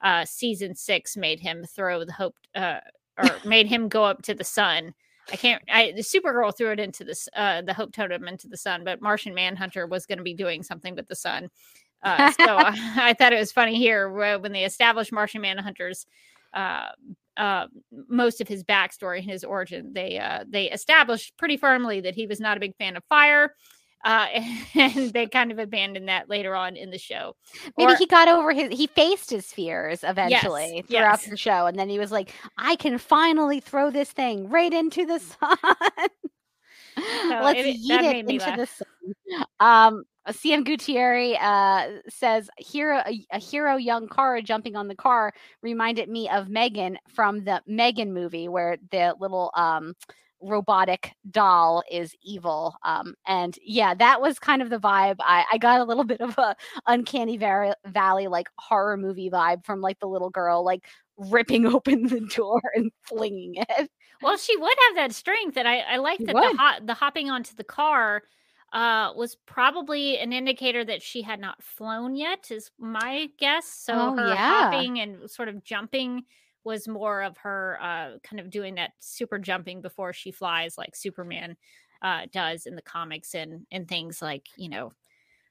uh, season six made him throw the hope, uh, or made him go up to the sun. I can't. I the Supergirl threw it into this uh, the hope totem into the sun, but Martian Manhunter was going to be doing something with the sun. Uh, so I, I thought it was funny here when they established Martian Manhunter's uh, uh, most of his backstory and his origin. They uh, they established pretty firmly that he was not a big fan of fire, uh, and they kind of abandoned that later on in the show. Maybe Or- he got over his he faced his fears eventually throughout yes. the show, and then he was like, "I can finally throw this thing right into the sun. Let's it- yeet it into laugh. the sun." Um, CM Gutierrez uh, says, "Hero, a, a hero, young Kara jumping on the car reminded me of M3GAN from the M3GAN movie, where the little um." robotic doll is evil. Um and yeah that was kind of the vibe. I i got a little bit of a uncanny Vari- valley like horror movie vibe from like the little girl like ripping open the door and flinging it. Well, she would have that strength, and I, I like that the hot the hopping onto the car uh, was probably an indicator that she had not flown yet, is my guess. So Oh, her yeah. hopping and sort of jumping was more of her uh, kind of doing that super jumping before she flies, like Superman uh, does in the comics and and things like you know.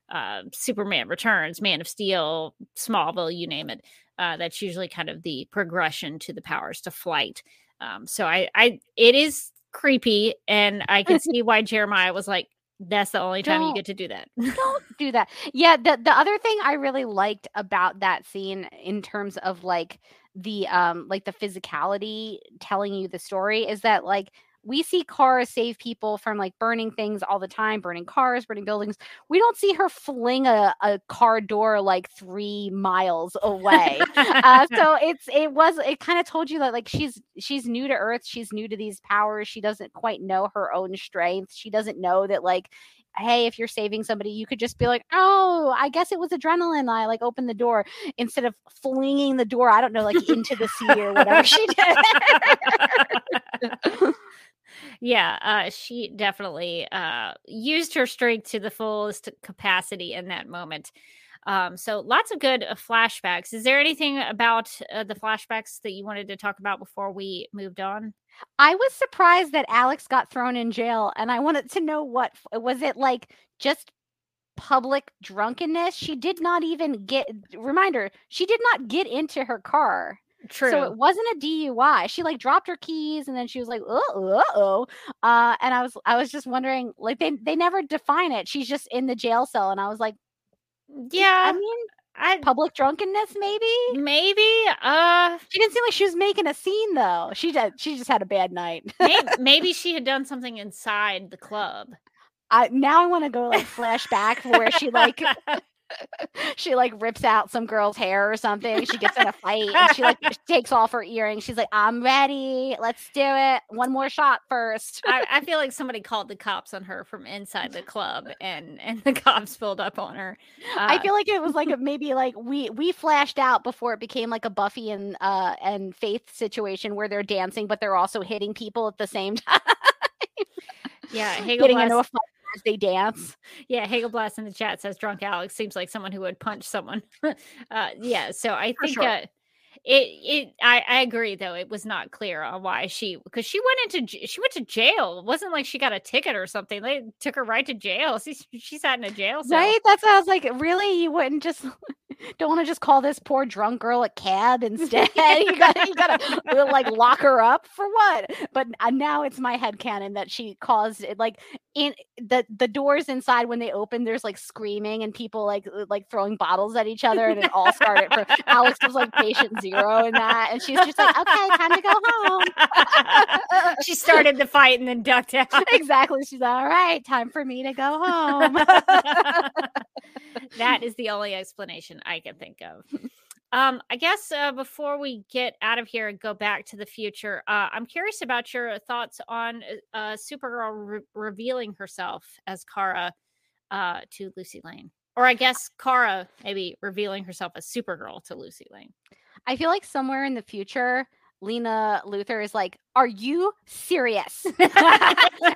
Uh, Superman Returns, Man of Steel, Smallville, you name it. Uh, that's usually kind of the progression to the powers to flight. Um, so I, I, it is creepy, and I can see why Jeremiah was like, "That's the only time you Don't- get to do that." don't do that yeah the the other thing i really liked about that scene in terms of like the um like the physicality telling you the story is that like we see cars save people from like burning things all the time burning cars burning buildings. We don't see her fling a, a car door like three miles away. Uh, so it's it was it kind of told you that like she's she's new to earth she's new to these powers she doesn't quite know her own strength she doesn't know that like hey if you're saving somebody you could just be like oh i guess it was adrenaline i like opened the door instead of flinging the door i don't know like into the sea or whatever she did yeah, uh, she definitely uh, used her strength to the fullest capacity in that moment. Um, so lots of good uh, flashbacks. Is there anything about uh, the flashbacks that you wanted to talk about before we moved on? I was surprised that Alex got thrown in jail, and I wanted to know what was it like. Just public drunkenness. She did not even get. Reminder: she did not get into her car, True. so it wasn't a DUI. She like dropped her keys, and then she was like, "Uh oh," uh, and I was I was just wondering, like they they never define it. She's just in the jail cell, and I was like, yeah, I mean, I public drunkenness, maybe. maybe. Uh, She didn't seem like she was making a scene though. She did. She just had a bad night. maybe, maybe she had done something inside the club. I now I want to go like flashback where she like she like rips out some girl's hair or something. She gets in a fight and she like takes off her earrings. She's like, "I'm ready. Let's do it. One more shot first. I, I feel like somebody called the cops on her from inside the club, and and the cops pulled up on her. I Uh, feel like it was like a, maybe like we we flashed out before it became like a Buffy and uh and Faith situation where they're dancing but they're also hitting people at the same time, yeah, getting into a fight as they dance. yeah, Hagelblast in the chat says drunk Alex seems like someone who would punch someone. uh, yeah, so I For think sure. uh, it it I, I agree though it was not clear on why she because she went into she went to jail. It wasn't like she got a ticket or something. They took her right to jail. She she sat in a jail cell. Right? That's why I was like, really? You wouldn't just don't want to just call this poor drunk girl a cab instead. you gotta, you got to like lock her up for what? But uh, now it's my head canon that she caused it like in the the doors inside when they open there's like screaming and people like uh, like throwing bottles at each other and it all started for Alex was like patient zero in that and she's just like okay time to go home she started the fight and then ducked out exactly she's all right time for me to go home that is the only explanation I can think of. Um, I guess uh, before we get out of here and go back to the future, uh, I'm curious about your thoughts on uh, uh Supergirl re- revealing herself as Kara uh, to Lucy Lane, or I guess Kara maybe revealing herself as Supergirl to Lucy Lane. I feel like somewhere in the future, Lena Luthor is like, "Are you serious?"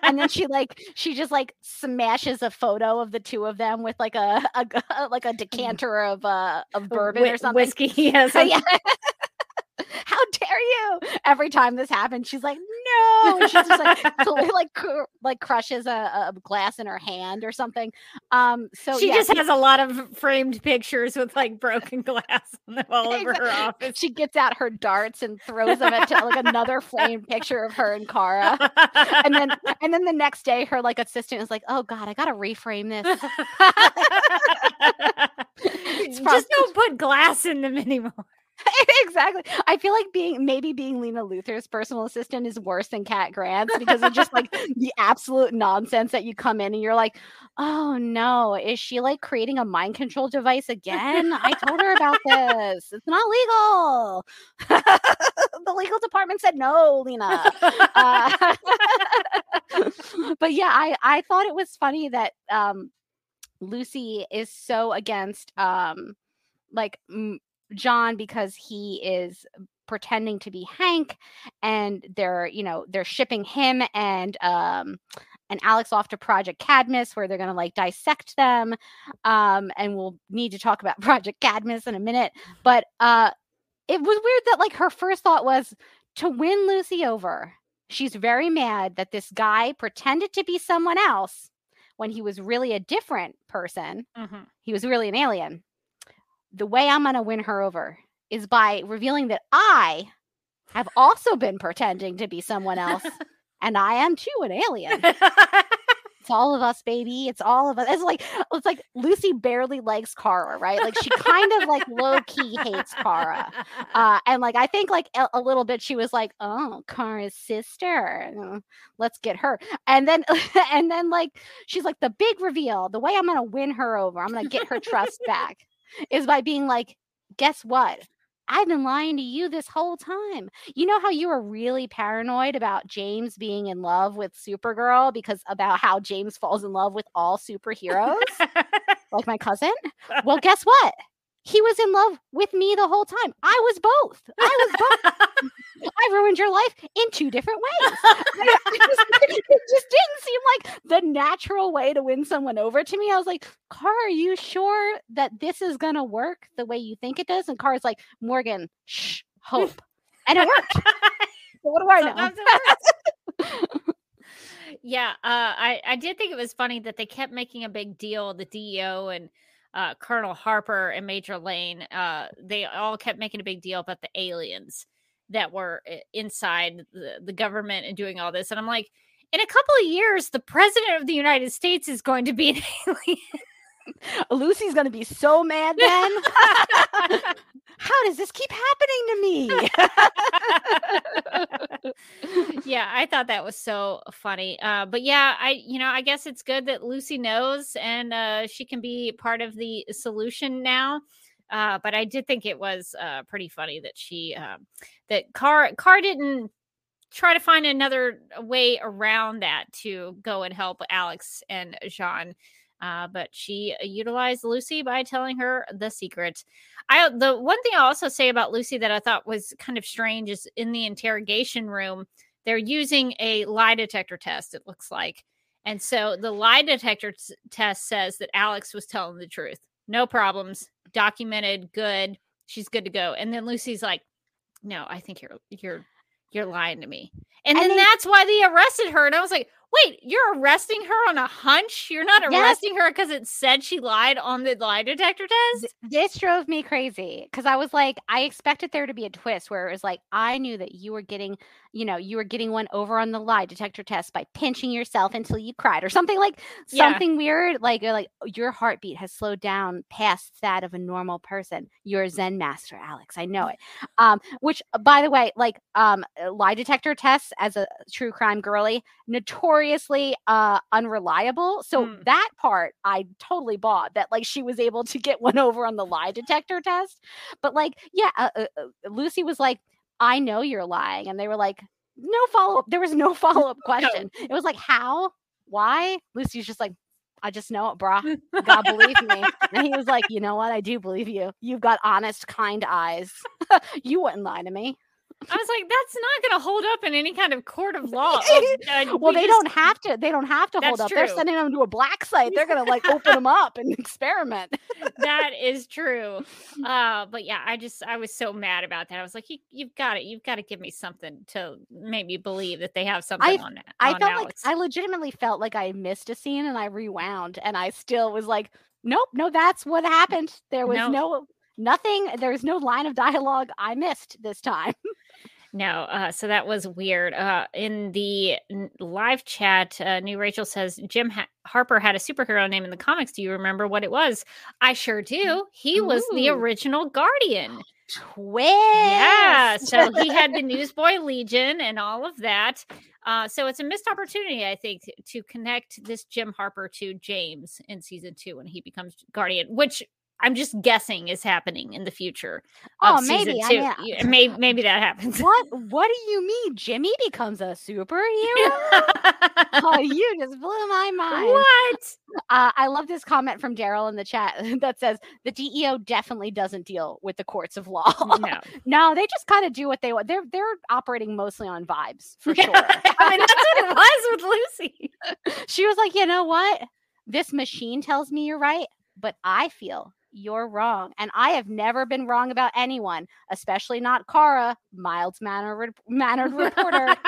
and then she like she just like smashes a photo of the two of them with like a, a like a decanter of uh of bourbon Wh- or something. Whiskey, yes. yeah. How dare you? Every time this happens, she's like, no. And she's just like, like, like crushes a, a, glass in her hand or something. Um, so she yeah, just has a lot of framed pictures with like broken glass all over her office. She gets out her darts and throws them at like another framed picture of her and Kara. and then, and then the next day, her like assistant is like, oh God, I got to reframe this. just don't put glass in them anymore. exactly. I feel like being maybe being Lena Luthor's personal assistant is worse than Cat Grant's because of just like the absolute nonsense that you come in and you're like, oh no, is she like creating a mind control device again? I told her about this. It's not legal. the legal department said no, Lena. Uh, but yeah, I I thought it was funny that um Lucy is so against um like m- J'onn because he is pretending to be Hank and they're, you know, they're shipping him and um and Alex off to Project Cadmus where they're going to like dissect them um and we'll need to talk about Project Cadmus in a minute, but uh it was weird that like her first thought was to win Lucy over. She's very mad that this guy pretended to be someone else when he was really a different person. Mm-hmm. He was really an alien the way I'm going to win her over is by revealing that I have also been pretending to be someone else and I am too an alien. it's all of us, baby. It's all of us. It's like it's like Lucy barely likes Kara, right? Like she kind of like low key hates Kara, uh, and like I think like a, a, little bit she was like, oh, Kara's sister, uh, let's get her, and then and then like she's like the big reveal, the way I'm gonna win her over, I'm gonna get her trust back is by being like, guess what? I've been lying to you this whole time. You know how you were really paranoid about James being in love with Supergirl because about how James falls in love with all superheroes, like my cousin? Well, guess what? He was in love with me the whole time. I was both. I was both. I ruined your life in two different ways. it just didn't seem like the natural way to win someone over to me. I was like, Car, are you sure that this is going to work the way you think it does? And Car's like, Morgan, shh, hope. And it worked. so what do I know? yeah, uh, I, I did think it was funny that they kept making a big deal, the DEO and uh, Colonel Harper and Major Lane, uh, they all kept making a big deal about the aliens that were eh, inside the, the government and doing all this. And I'm like, in a couple of years, the president of the United States is going to be an alien. Lucy's going to be so mad then. How does this keep happening to me? yeah, I thought that was so funny. Uh, but yeah, I you know I guess it's good that Lucy knows and uh, she can be part of the solution now. Uh, but I did think it was uh, pretty funny that she um, that Car Car didn't try to find another way around that to go and help Alex and J'onn. Uh, but she utilized Lucy by telling her the secret. I the one thing I also say about Lucy that I thought was kind of strange is in the interrogation room they're using a lie detector test. It looks like, and so the lie detector t- test says that Alex was telling the truth, no problems, documented, good, she's good to go. And then Lucy's like, "No, I think you're you're you're lying to me," and, and then they- that's why they arrested her. And I was like, Wait, you're arresting her on a hunch? You're not Yes. arresting her because it said she lied on the lie detector test? this drove me crazy because I was like, I expected there to be a twist where it was like, I knew that you were getting, you know, you were getting one over on the lie detector test by pinching yourself until you cried or something like Yeah. something weird. Like, like "Oh, your heartbeat has slowed down past that of a normal person. You're a Zen master, Alex. I know it. Um, which, uh, by the way, like, um, uh, lie detector tests as a true crime girly, notoriously uh unreliable. So Mm. that part I totally bought that like she was able to get one over on the lie detector test. But like, yeah, uh, uh, uh, Lucy was like, "I know you're lying," and they were like, "No follow up." There was no follow up question. It was like, "How? Why?" Lucy's just like. I just know it, brah. God believe me. And he was like, you know what? I do believe you. You've got honest, kind eyes. you wouldn't lie to me. I was like, that's not going to hold up in any kind of court of law. Uh, well, we they just- don't have to. They don't have to hold That's up. They're sending them to a black site. They're gonna like open them up and experiment. that is true. Uh, but yeah, I just I was so mad about that. I was like, you, you've got it. You've got to give me something to make me believe that they have something on that. I on felt Alex. like I legitimately felt like I missed a scene and I rewound and I still was like, nope, no, that's what happened. There was No. no nothing. There was no line of dialogue I missed this time. No, uh, so that was weird. Uh, in the live chat, uh, New Rachel says Jim ha- Harper had a superhero name in the comics. Do you remember what it was? I sure do. He was the original Guardian. Twist. Yeah, so he had the Newsboy Legion and all of that. Uh, so it's a missed opportunity, I think, to connect this Jim Harper to James in season two when he becomes Guardian, which I'm just guessing is happening in the future. Oh, maybe, I mean, Yeah, maybe, maybe that happens. what what do you mean? Jimmy becomes a superhero? oh, you just blew my mind. what? Uh, I love this comment from Daryl in the chat that says the DEO definitely doesn't deal with the courts of law. No. no, they just kind of do what they want. They're they're operating mostly on vibes for sure. I mean, that's what it was with Lucy. she was like, you know what? This machine tells me you're right, but I feel you're wrong. And I have never been wrong about anyone, especially not Kara, mild mannered mannered reporter.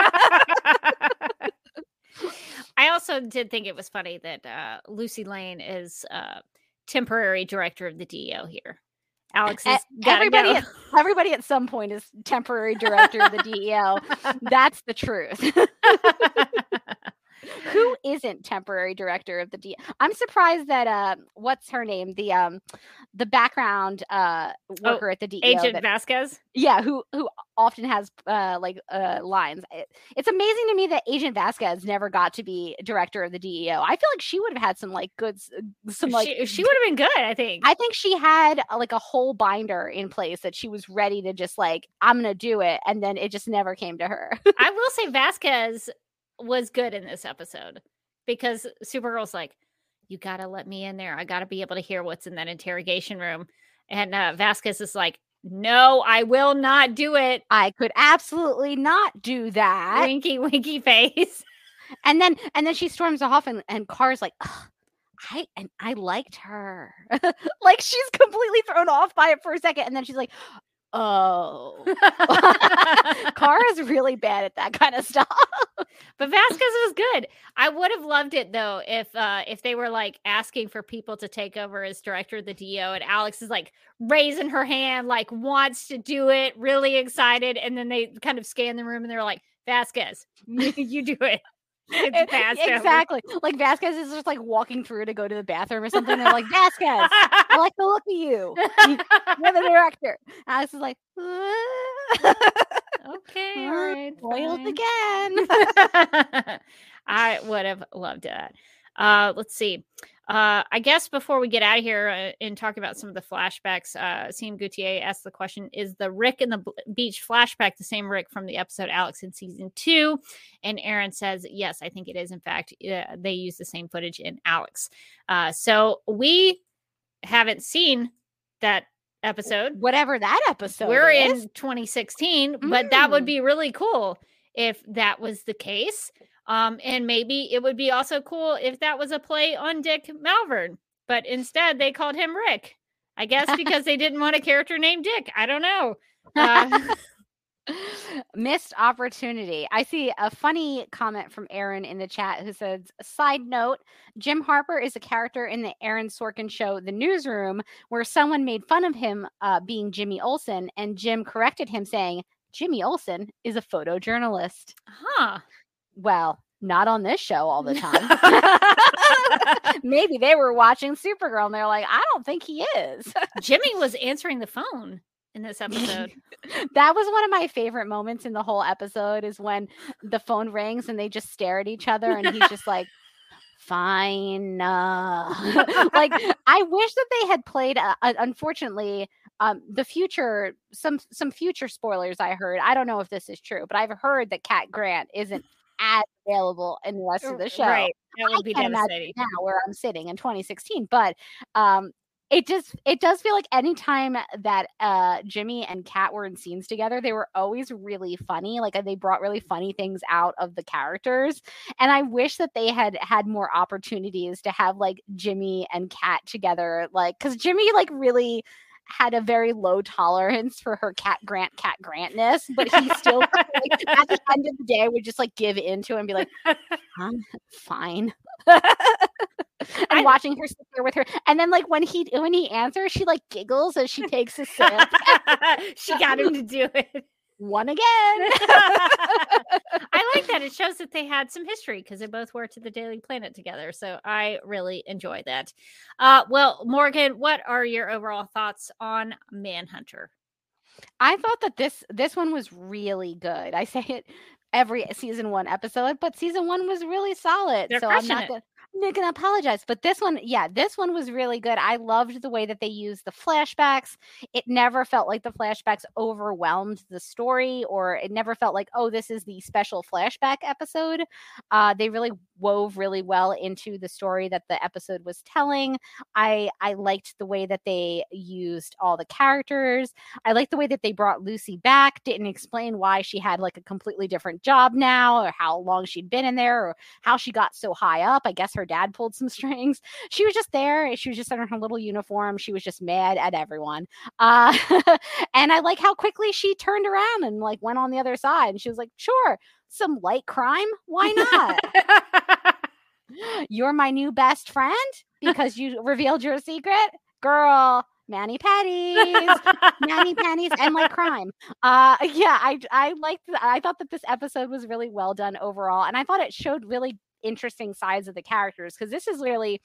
I also did think it was funny that uh, Lucy Lane is uh, temporary director of the DEO here. Alex is everybody go. at, everybody at some point is temporary director of the DEO. That's the truth. Who isn't temporary director of the DEO? I'm surprised that uh what's her name? The um the background uh worker at the DEO. Agent that- Vasquez. yeah, who who often has uh like uh lines. It- it's amazing to me that Agent Vasquez never got to be director of the DEO. I feel like she would have had some like good some like she she would have been good, I think. I think she had uh, like a whole binder in place that she was ready to just like I'm gonna do it, and then it just never came to her. I will say Vasquez was good in this episode because Supergirl's like, you gotta let me in there. I gotta be able to hear what's in that interrogation room. And uh, Vasquez is like, no, I will not do it. I could absolutely not do that. Winky, winky face. And then and then she storms off, and and Car's like. I and I liked her. like she's completely thrown off by it for a second, and then she's like, "Oh, Kara's really bad at that kind of stuff." But Vasquez was good. I would have loved it though if uh if they were like asking for people to take over as director of the DEO and Alex is like raising her hand, like wants to do it, really excited, and then they kind of scan the room and they're like, Vasquez, you do it. It's It- exactly. Like Vasquez is just like walking through to go to the bathroom or something. They're like, Vasquez, I like the look of you. You're the director. Alex is like, okay, all right. Again. I would have loved that. Uh, let's see. Uh, I guess before we get out of here uh, and talk about some of the flashbacks, uh, Sean Gutier asked the question: Is the Rick in the beach flashback the same Rick from the episode Alex in season two? And Aaron says, "Yes, I think it is. In fact, uh, they use the same footage in Alex. Uh, so we haven't seen that episode. Whatever that episode We're is. in 2016, but that would Mm. be really cool if that was the case. Um, and maybe it would be also cool if that was a play on Dick Malverne, but instead they called him Rick. I guess because they didn't want a character named Dick. I don't know. Uh, Missed opportunity. I see a funny comment from Aaron in the chat who says, Side note, Jim Harper is a character in the Aaron Sorkin show, The Newsroom, where someone made fun of him uh, being Jimmy Olsen, and Jim corrected him saying, Jimmy Olsen is a photojournalist. Huh. Well, not on this show all the time. Maybe they were watching Supergirl and they're like, I don't think he is. Jimmy was answering the phone in this episode. that was one of my favorite moments in the whole episode is when the phone rings and they just stare at each other and he's just like fine uh. like i wish that they had played uh, unfortunately um the future some some future spoilers i heard i don't know if this is true but i've heard that cat grant isn't as available in the rest of the show Right. That would I be devastating. now where I'm sitting in 2016. But um it just it does feel like anytime that uh Jimmy and Cat were in scenes together, they were always really funny. Like they brought really funny things out of the characters. And I wish that they had had more opportunities to have like Jimmy and Cat together. Like because Jimmy like really had a very low tolerance for her cat grant cat grantness, but he still like, at the end of the day would just like give in to it and be like, I'm fine. and I- watching her sit there with her, and then like when he when he answers, she like giggles as she takes a sip. she got him to do it. One again. I like that. It shows that they had some history because they both worked at the Daily Planet together. So I really enjoy that. Uh, well, Morgan, what are your overall thoughts on Manhunter? I thought that this this one was really good. I say it every season one episode, but season one was really solid. They're so I'm crushing not it. gonna, I'm not gonna apologize. But this one, yeah, this one was really good. I loved the way that they used the flashbacks. It never felt like the flashbacks overwhelmed the story, or it never felt like, oh, this is the special flashback episode. Uh, they really wove really well into the story that the episode was telling. I I liked the way that they used all the characters. I like the way that they brought Lucy back, didn't explain why she had like a completely different job now, or how long she'd been in there, or how she got so high up. I guess her dad pulled some strings. She was just there. She was just in her little uniform. She was just mad at everyone. Uh, and I like how quickly she turned around and like went on the other side. And she was like, sure, some light crime. Why not? You're my new best friend because you revealed your secret? Girl, Manny Patties nanny panties and like crime. Uh yeah, I I liked I thought that this episode was really well done overall and I thought it showed really interesting sides of the characters because this is really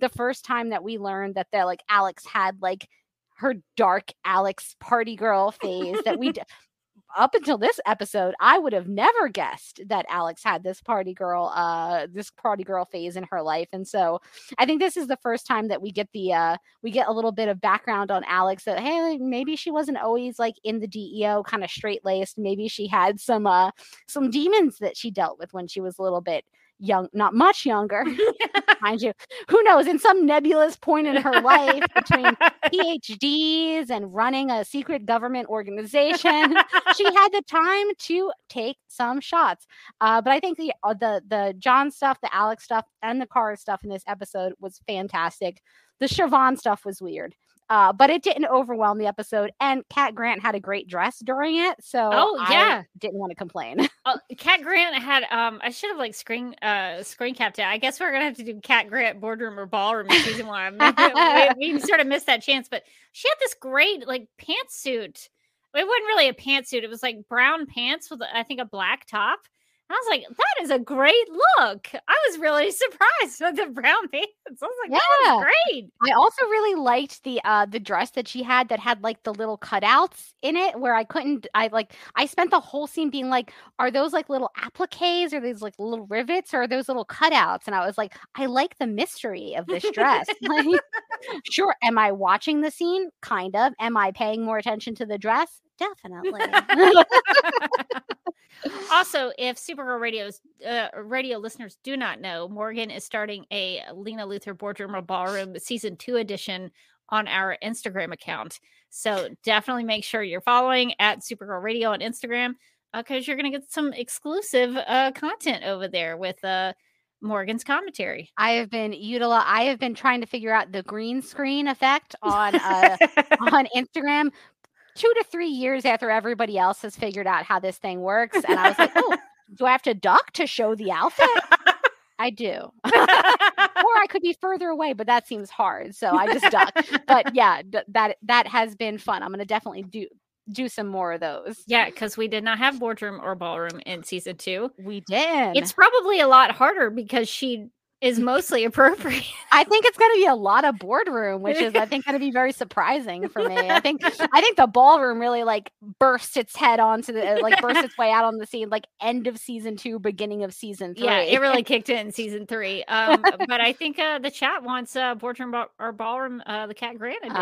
the first time that we learned that they're like Alex had like her dark Alex party girl phase that we up until this episode, I would have never guessed that Alex had this party girl, uh, this party girl phase in her life. And so I think this is the first time that we get the uh we get a little bit of background on Alex that hey, maybe she wasn't always like in the DEO kind of straight laced. Maybe she had some uh some demons that she dealt with when she was a little bit young, not much younger, mind you. Who knows? In some nebulous point in her life between PhDs and running a secret government organization, she had the time to take some shots. Uh, but I think the uh, the the J'onn stuff, the Alex stuff, and the Kara stuff in this episode was fantastic. The Siobhan stuff was weird. Uh, but it didn't overwhelm the episode, and Cat Grant had a great dress during it, so Oh, I yeah. didn't want to complain. Oh, Cat Grant had um I should have like screen uh screen capped it. I guess we're gonna have to do Cat Grant boardroom or ballroom season one. we, we sort of missed that chance, but she had this great like pantsuit. It wasn't really a pantsuit, it was like brown pants with I think a black top. I was like, that is a great look. I was really surprised with the brown pants. I was like, that Yeah. was great. I also really liked the uh the dress that she had that had like the little cutouts in it where I couldn't I like I spent the whole scene being like, are those like little appliques or these like little rivets or are those little cutouts? And I was like, I like the mystery of this dress. Like, sure, am I watching the scene? Kind of. Am I paying more attention to the dress? Definitely. Also, if Supergirl Radio's uh, radio listeners do not know, Morgan is starting a Lena Luthor Boardroom or Ballroom season two edition on our Instagram account. So definitely make sure you're following at Supergirl Radio on Instagram because you're going to get some exclusive uh, content over there with uh, Morgan's commentary. I have been utili- I have been trying to figure out the green screen effect on uh on Instagram. Two to three years after everybody else has figured out how this thing works. And I was like, oh, do I have to duck to show the outfit? I do. or I could be further away, but that seems hard. So I just duck. but yeah, that that has been fun. I'm gonna definitely do do some more of those. Yeah, because we did not have boardroom or ballroom in season two. We did. It's probably a lot harder because she is mostly appropriate. I think it's going to be a lot of boardroom, which is I think going to be very surprising for me. I think I think the ballroom really like burst its head onto the like burst its way out on the scene like end of season two, beginning of season three. Yeah, it really kicked in season three. Um, but I think uh, the chat wants uh, boardroom or ballroom, uh, the Cat Grant edition.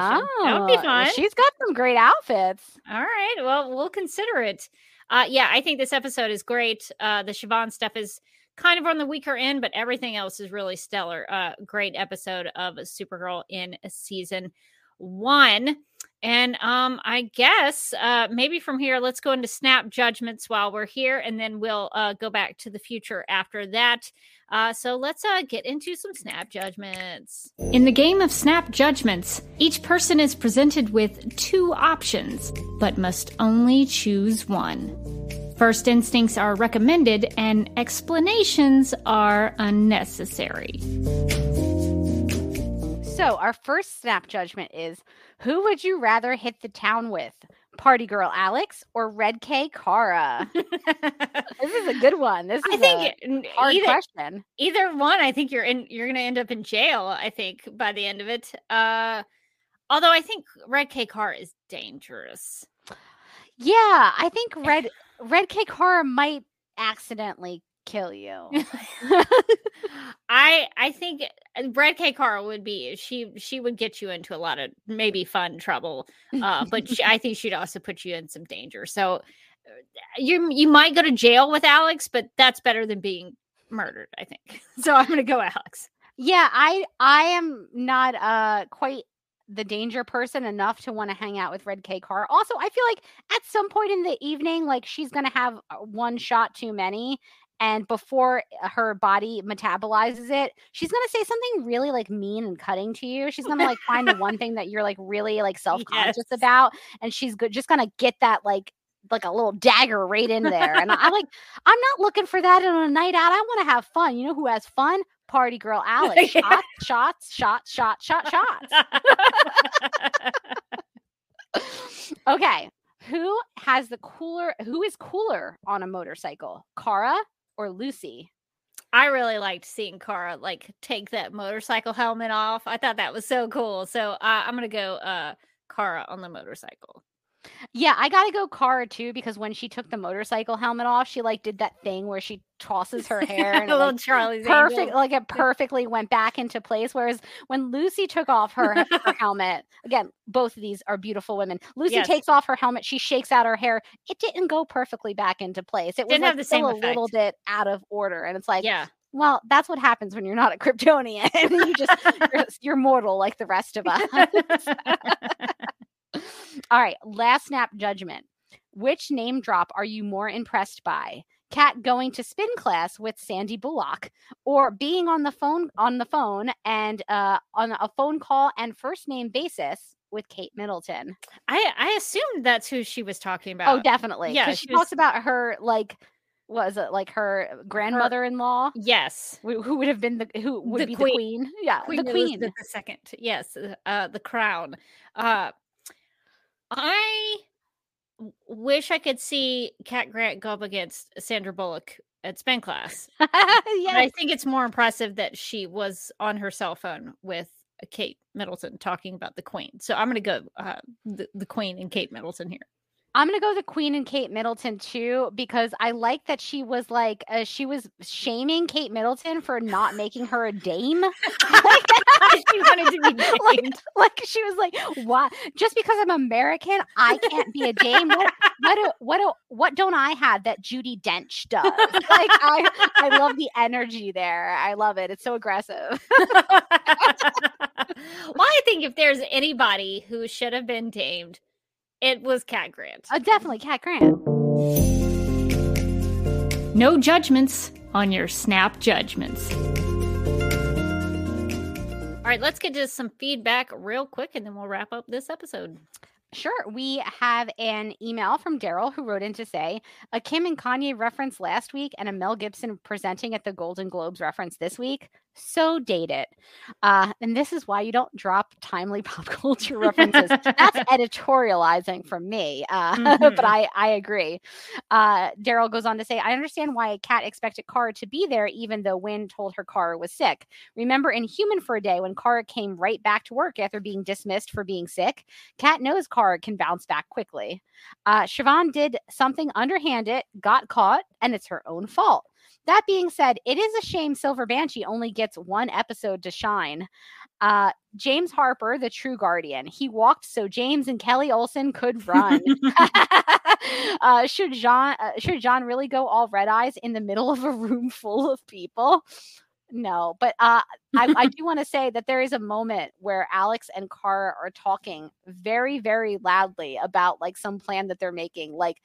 that would be Oh, fun. She's got some great outfits. All right. Well, we'll consider it. Uh, yeah, I think this episode is great. Uh, the Siobhan stuff is kind of on the weaker end, but everything else is really stellar. Uh, great episode of Supergirl in season one. And um, I guess uh, maybe from here, let's go into snap judgments while we're here, and then we'll uh, go back to the future after that. Uh, so let's uh, get into some snap judgments. In the game of snap judgments, each person is presented with two options, but must only choose one. First instincts are recommended, and explanations are unnecessary. So our first snap judgment is who would you rather hit the town with? Party girl Alex or Red K Kara? this is a good one. This is I think hard either, question. either one. I think you're in. You're going to end up in jail. I think by the end of it. Uh, although I think Red K car is dangerous. Yeah, I think Red Red K Kara might accidentally kill you. I I think uh, Red K Carl would be she she would get you into a lot of maybe fun trouble, uh, but she, I think she'd also put you in some danger. So uh, you you might go to jail with Alex, but that's better than being murdered. I think. So I'm gonna go Alex. yeah, I I am not uh quite the danger person enough to want to hang out with Red K Car. Also, I feel like at some point in the evening, like she's gonna have uh, one shot too many. And before uh, her body metabolizes it, she's gonna say something really like mean and cutting to you. She's gonna like find the one thing that you're like really like self-conscious Yes. about, and she's go- just gonna get that like like a little dagger right in there. And I'm like, I'm not looking for that on a night out. I want to have fun. You know who has fun? Party girl Alex. Shots, shots, shots, shots, shots, shots. Okay. Who has the cooler who is cooler on a motorcycle? Kara or Lucy? I really liked seeing Kara like take that motorcycle helmet off. I thought that was so cool. So uh, I'm gonna go uh Kara on the motorcycle. Yeah, I gotta go Kara too because when she took the motorcycle helmet off, she like did that thing where she tosses her hair and it, little like, Charlie's perfect Angel. like it perfectly went back into place. Whereas when Lucy took off her, her helmet, again, both of these are beautiful women. Lucy Yes. takes off her helmet, she shakes out her hair. It didn't go perfectly back into place. It was Didn't like have the same a little bit out of order. And it's like, Yeah. well, that's what happens when you're not a Kryptonian. you just you're, you're mortal like the rest of us. All right, last snap judgment. Which name drop are you more impressed by? Cat going to spin class with Sandy Bullock, or being on the phone on the phone and uh, on a phone call and first name basis with Kate Middleton. I I assumed that's who she was talking about. oh, definitely. yeah, she she was- talks about her like was it like her grandmother-in-law Yes. who, who would have been the who would The be queen. the queen? Yeah, Queen the queen. The second. Yes, uh, the crown. Uh, I wish I could see Cat Grant go up against Sandra Bullock at spin class. But yeah, I think it's more impressive that she was on her cell phone with Kate Middleton talking about the Queen. So I'm going to go uh, the, the Queen and Kate Middleton here. I'm gonna go the Queen and Kate Middleton too because I like that she was like uh, she was shaming Kate Middleton for not making her a dame. like, she wanted to be like, like she was like, "What? Just because I'm American, I can't be a dame? What? What? Do, what? Do, what don't I have that Judi Dench does?" Like I, I love the energy there. I love it. It's so aggressive. well, I think if there's anybody who should have been tamed, it was Cat Grant. Uh, definitely, Cat Grant. No judgments on your snap judgments. All right, let's get to some feedback real quick and then we'll wrap up this episode. Sure. We have an email from Daryl who wrote in to say a Kim and Kanye reference last week and a Mel Gibson presenting at the Golden Globes reference this week. So dated. Uh, and this is why you don't drop timely pop culture references. That's editorializing from me. Uh, Mhm. but I, I agree. Uh, Daryl goes on to say, I understand why Cat expected Kara to be there, even though Winn told her Kara was sick. Remember in Human for a Day when Kara came right back to work after being dismissed for being sick? Cat knows Kara can bounce back quickly. Uh, Siobhan did something underhanded, got caught, and it's her own fault. That being said, it is a shame Silver Banshee only gets one episode to shine. Uh, James Harper, the true guardian, he walked so James and Kelly Olsen could run. uh, should J'onn uh, should J'onn really go all red eyes in the middle of a room full of people? No, but uh, I, I do want to say that there is a moment where Alex and Kara are talking very, very loudly about like some plan that they're making, like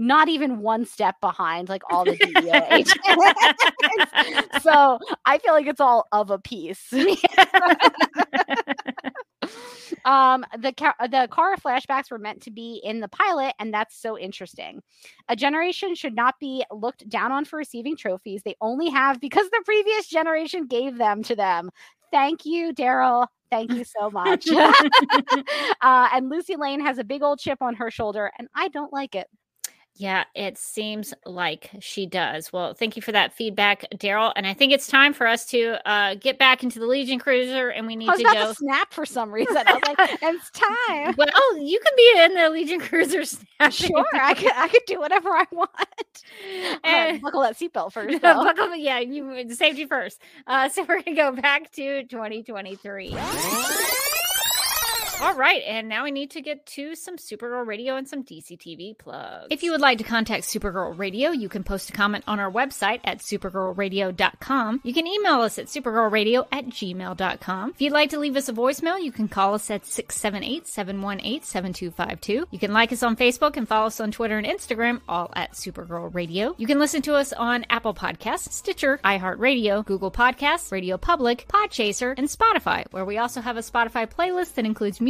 not even one step behind like all the DEO agents. so I feel like it's all of a piece. um the ca- the Kara flashbacks were meant to be in the pilot and that's so interesting. A generation should not be looked down on for receiving trophies. They only have because the previous generation gave them to them. Thank you daryl. Thank you so much. Uh, and lucy lane has a big old chip on her shoulder and i don't like it Yeah, it seems like she does. Well, thank you for that feedback, Daryl. And I think it's time for us to uh, get back into the Legion Cruiser, and we need i was to about go. to snap for some reason i was like it's time Well, you can be in the Legion Cruiser. snapping. sure i could i could do whatever i want And- uh, buckle that seatbelt first. Buckle, yeah, you safety first. Uh, so we're gonna go back to 2023. All right, and now we need to get to some Supergirl Radio and some DC TV plugs. If you would like to contact Supergirl Radio, you can post a comment on our website at supergirlradio.com. You can email us at supergirlradio at gmail.com. If you'd like to leave us a voicemail, you can call us at 678 718 7252. You can like us on Facebook and follow us on Twitter and Instagram, all at Supergirl Radio. You can listen to us on Apple Podcasts, Stitcher, iHeartRadio, Google Podcasts, Radio Public, Podchaser, and Spotify, where we also have a Spotify playlist that includes music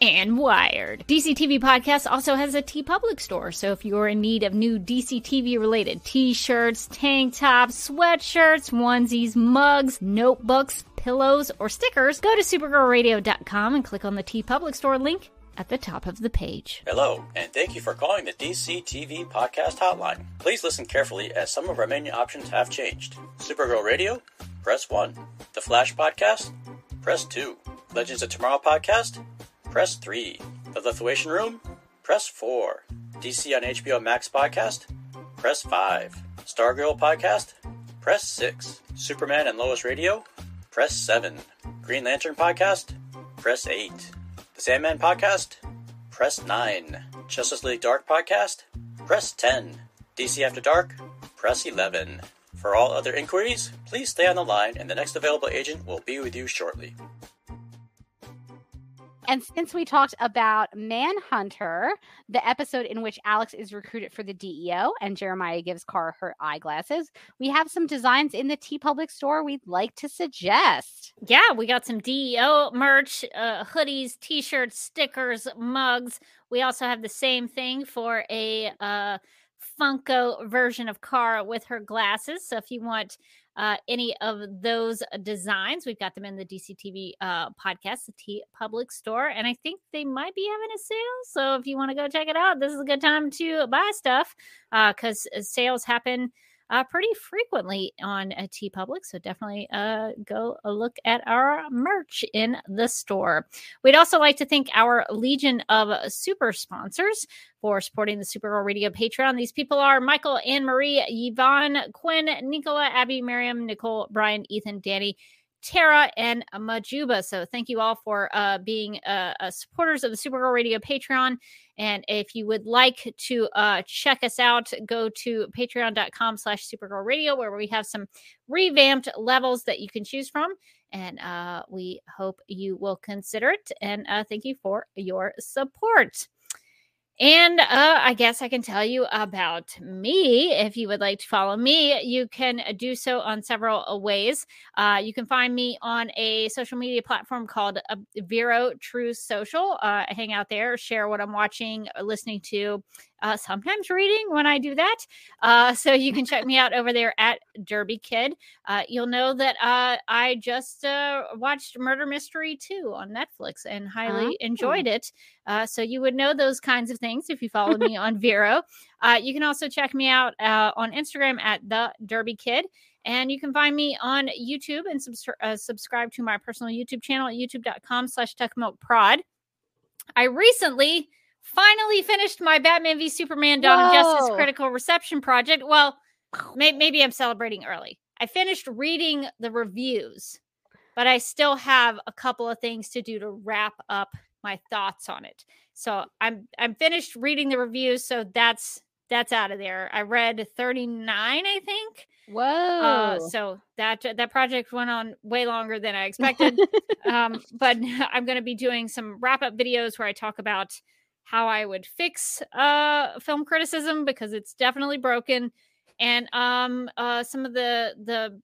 and Wired. DC TV Podcast also has a TeePublic store, so if you're in need of new DC TV related t shirts, tank tops, sweatshirts, onesies, mugs, notebooks, pillows, or stickers, go to supergirlradio.com and click on the TeePublic store link at the top of the page. Hello, and thank you for calling the DC TV Podcast Hotline. Please listen carefully as some of our menu options have changed. Supergirl Radio, press 1. The Flash Podcast, press 2. Legends of Tomorrow Podcast, press 3. The Lithuanian Room, press 4. DC on HBO Max Podcast, press 5. Stargirl Podcast, press 6. Superman and Lois Radio, press 7. Green Lantern Podcast, press 8. The Sandman Podcast, press 9. Justice League Dark Podcast, press 10. DC After Dark, press 11. For all other inquiries, please stay on the line and the next available agent will be with you shortly. And since we talked about Manhunter, the episode in which Alex is recruited for the DEO and Jeremiah gives Kara her eyeglasses, we have some designs in the TeePublic store we'd like to suggest. Yeah, we got some DEO merch, uh, hoodies, t shirts, stickers, mugs. We also have the same thing for a uh, Funko version of Kara with her glasses. So if you want uh, any of those designs, we've got them in the DCTV uh, podcast, the T Public store. And I think they might be having a sale. So if you want to go check it out, this is a good time to buy stuff because sales happen uh, pretty frequently on uh, TeePublic. So definitely uh, go a look at our merch in the store. We'd also like to thank our Legion of Super sponsors for supporting the Supergirl Radio Patreon. These people are Michael, Anne Marie, Yvonne, Quinn, Nicola, Abby, Miriam, Nicole, Brian, Ethan, Danny. Tara, and Majuba. So thank you all for uh, being uh, uh, supporters of the Supergirl Radio Patreon. And if you would like to uh, check us out, go to patreon.com slash supergirl radio, where we have some revamped levels that you can choose from. And uh, we hope you will consider it. And uh, thank you for your support. And uh, I guess I can tell you about me. If you would like to follow me, you can do so on several uh, ways. Uh, you can find me on a social media platform called uh, Vero True Social. Uh, hang out there, share what I'm watching, uh, listening to, uh, sometimes reading when I do that. Uh, so you can check me out over there at Derby Kid. Uh, you'll know that uh, I just uh, watched Murder Mystery 2 on Netflix and highly Oh. enjoyed it. Uh, so you would know those kinds of things if you follow me on Vero. you can also check me out on Instagram at The Derby Kid. And you can find me on YouTube and subs- uh, subscribe to my personal YouTube channel at youtube.com slash Prod. I recently finally finished my Batman v Superman Dawn of Justice critical reception project. Well, may- maybe I'm celebrating early. I finished reading the reviews, but I still have a couple of things to do to wrap up my thoughts on it. So I'm I'm finished reading the reviews, so that's that's out of there. I read 39, I think. Whoa. Uh, so that that project went on way longer than I expected. um, but I'm going to be doing some wrap up videos where I talk about how I would fix uh, film criticism because it's definitely broken, and um, uh, some of the the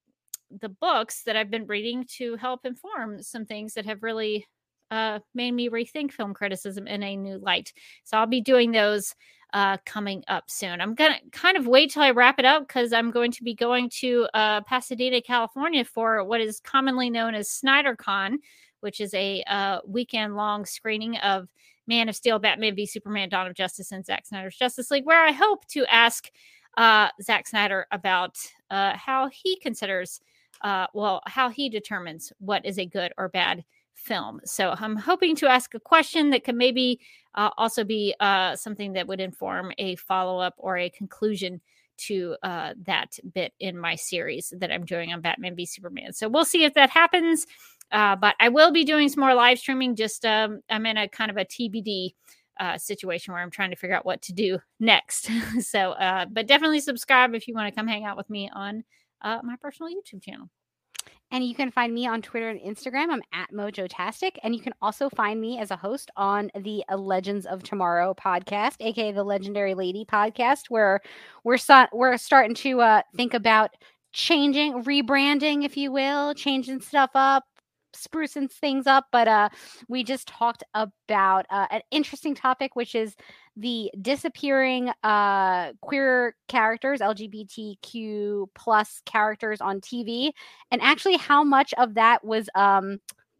the books that I've been reading to help inform some things that have really uh, made me rethink film criticism in a new light. So I'll be doing those uh, coming up soon. I'm gonna kind of wait till I wrap it up because I'm going to be going to uh, Pasadena, California for what is commonly known as SnyderCon, which is a uh, weekend long screening of Man of Steel, Batman v Superman, Dawn of Justice, and Zack Snyder's Justice League, where I hope to ask uh, Zack Snyder about uh, how he considers, uh, well, how he determines what is a good or bad film. So I'm hoping to ask a question that can maybe uh, also be uh, something that would inform a follow up or a conclusion to uh, that bit in my series that I'm doing on Batman v Superman. So we'll see if that happens. Uh, but I will be doing some more live streaming. Just um, I'm in a kind of a TBD uh, situation where I'm trying to figure out what to do next. so, uh, but definitely subscribe if you want to come hang out with me on uh, my personal YouTube channel. And you can find me on Twitter and Instagram. I'm at Mojotastic. And you can also find me as a host on the Legends of Tomorrow podcast, aka the Legendary Lady podcast, where we're so- we're starting to uh, think about changing, rebranding, if you will, changing stuff up, sprucing things up. But uh, we just talked about uh, an interesting topic, which is the disappearing uh, queer characters, LGBTQ plus characters on TV, and actually how much of that was um,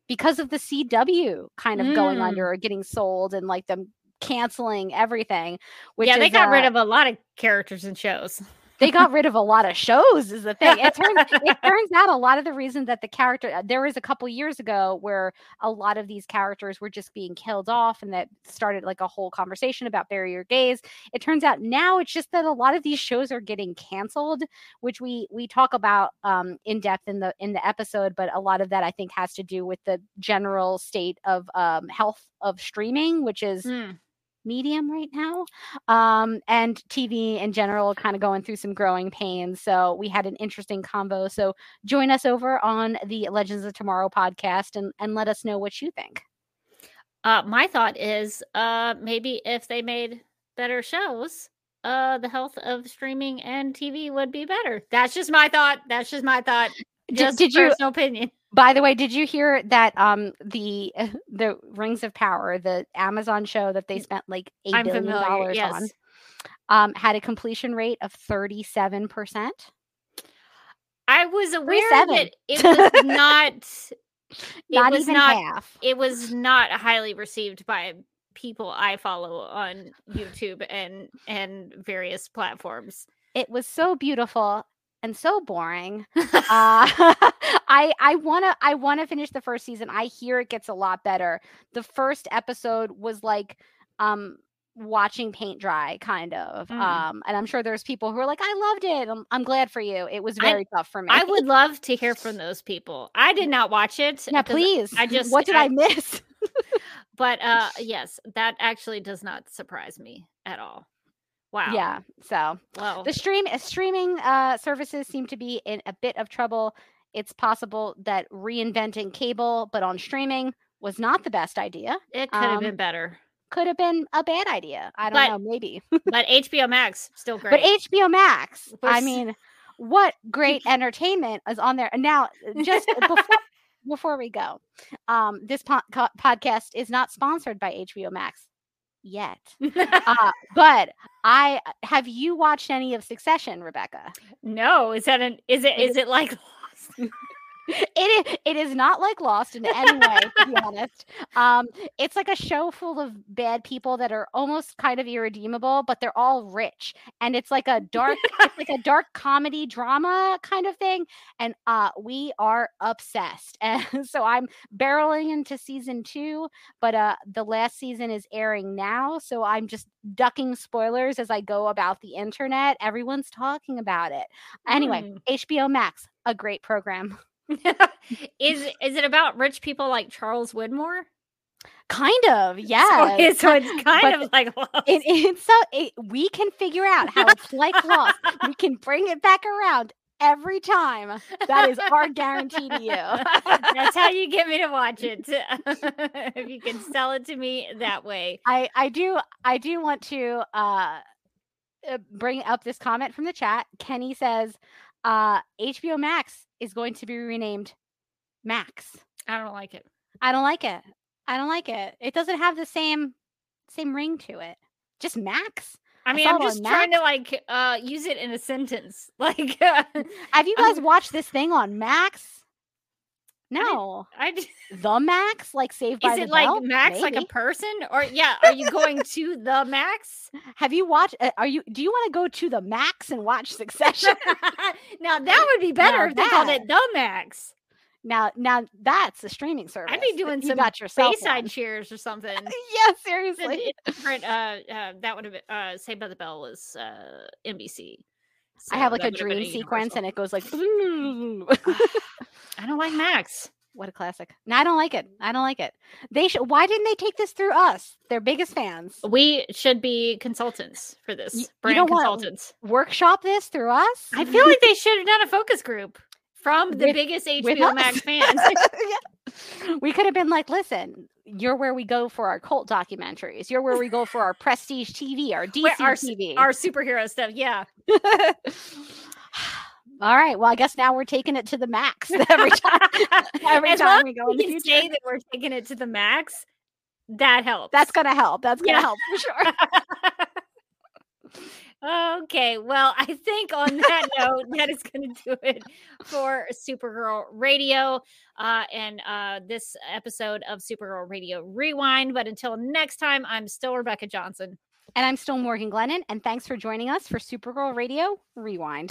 because of the CW kind of going Mm. under or getting sold and like them canceling everything. Which yeah, they is, got rid uh, of a lot of characters and shows. They got rid of a lot of shows is the thing it turns it turns out a lot of the reason that the character uh, there was a couple years ago where a lot of these characters were just being killed off and that started like a whole conversation about bury your gays it turns out now it's just that a lot of these shows are getting canceled which we we talk about um in depth in the in the episode but a lot of that i think has to do with the general state of um health of streaming which is Mm. Medium right now um and tv in general kind of going through some growing pains so we had an interesting combo so join us over on the legends of tomorrow podcast and and let us know what you think Uh, my thought is uh, maybe if they made better shows, uh, the health of streaming and TV would be better. That's just my thought. That's just my thought. Did- Just did you- personal opinion. by the way did you hear that um the the rings of power the amazon show that they spent like eight I'm billion familiar. dollars Yes. on um had a completion rate of 37 percent I was aware that it was not. It not was even not. half It was not highly received by people I follow on YouTube and and various platforms. it was so beautiful and so boring uh i i want to i want to finish the first season i hear it gets a lot better the first episode was like um watching paint dry, kind of. Mm. Um, and I'm sure there's people who are like, I loved it. I'm, I'm glad for you. It was I- very tough for me. I would love to hear from those people. I did not watch it. yeah, please. I just what did I, miss? But uh yes, that actually does not surprise me at all. Wow. Yeah. So the stream uh, streaming uh, services seem to be in a bit of trouble. It's possible that reinventing cable, but on streaming, was not the best idea. it could have um, been better. Could have been a bad idea. I don't But- know, maybe. But HBO Max still great. But HBO Max, I mean, what great entertainment is on there. Now, just before before we go, um, this po- podcast is not sponsored by HBO Max yet. Uh, but I have you watched any of Succession, Rebecca? no, is that an is it It is it like Lost? It is, it is not like Lost in any way, to be honest. Um, it's like a show full of bad people that are almost kind of irredeemable, but they're all rich, and it's like a dark, it's like a dark comedy drama kind of thing. And uh, we are obsessed, and so I'm barreling into season two, but uh, the last season is airing now, so I'm just ducking spoilers as I go about the internet. Everyone's talking about it. Anyway, HBO Max, a great program. is is it about rich people like Charles Widmore? Kind of, So, yeah. it- so it's kind but of like Lost. it, it's so it, we can figure out how it's like Lost. We can bring it back around every time. That is our guarantee to you. That's how you get me to watch it. if you can sell it to me that way. I I do I do want to uh uh, bring up this comment from the chat. Kenny says uh HBO Max is going to be renamed Max. I don't like it. I don't like it. I don't like it. It doesn't have the same same ring to it. Just Max. I I mean, saw I'm just trying to like uh use it in a sentence. Like uh, Have you guys watched this thing on Max? No. I d- The Max, like Saved by is the it like Bell? Max like a person or yeah, are you going to the Max? Have you watched? Uh, are you? Do you want to go to the Max and watch Succession? now that would be better Now if they called that- it the Max. now, now that's a streaming service. I'd be doing some got Bayside one. cheers or something. yeah, seriously. different. Uh, uh, that would have been uh, Saved by the Bell was uh, NBC. I have like a dream sequence, and it goes like. I don't like Max. what a classic! No, I don't like it. I don't like it. They should. Why didn't they take this through us? They're biggest fans. We should be consultants for this. You brand want- consultants. Workshop this through us. I feel like they should have done a focus group from the With- biggest HBO Max fans. Yeah. We could have been like, listen, you're where we go for our cult documentaries. You're where we go for our prestige TV, our DC our, TV. our superhero stuff. Yeah. All right. Well, I guess now we're taking it to the max every time. every as time we go in the say that we're taking it to the max, that helps. That's gonna help. That's gonna Yeah. help for sure. okay, well, I think on that note, that is going to do it for Supergirl Radio uh, and uh, this episode of Supergirl Radio Rewind. But until next time, I'm still Rebecca Johnson. And I'm still Morgan Glennon, and thanks for joining us for Supergirl Radio Rewind.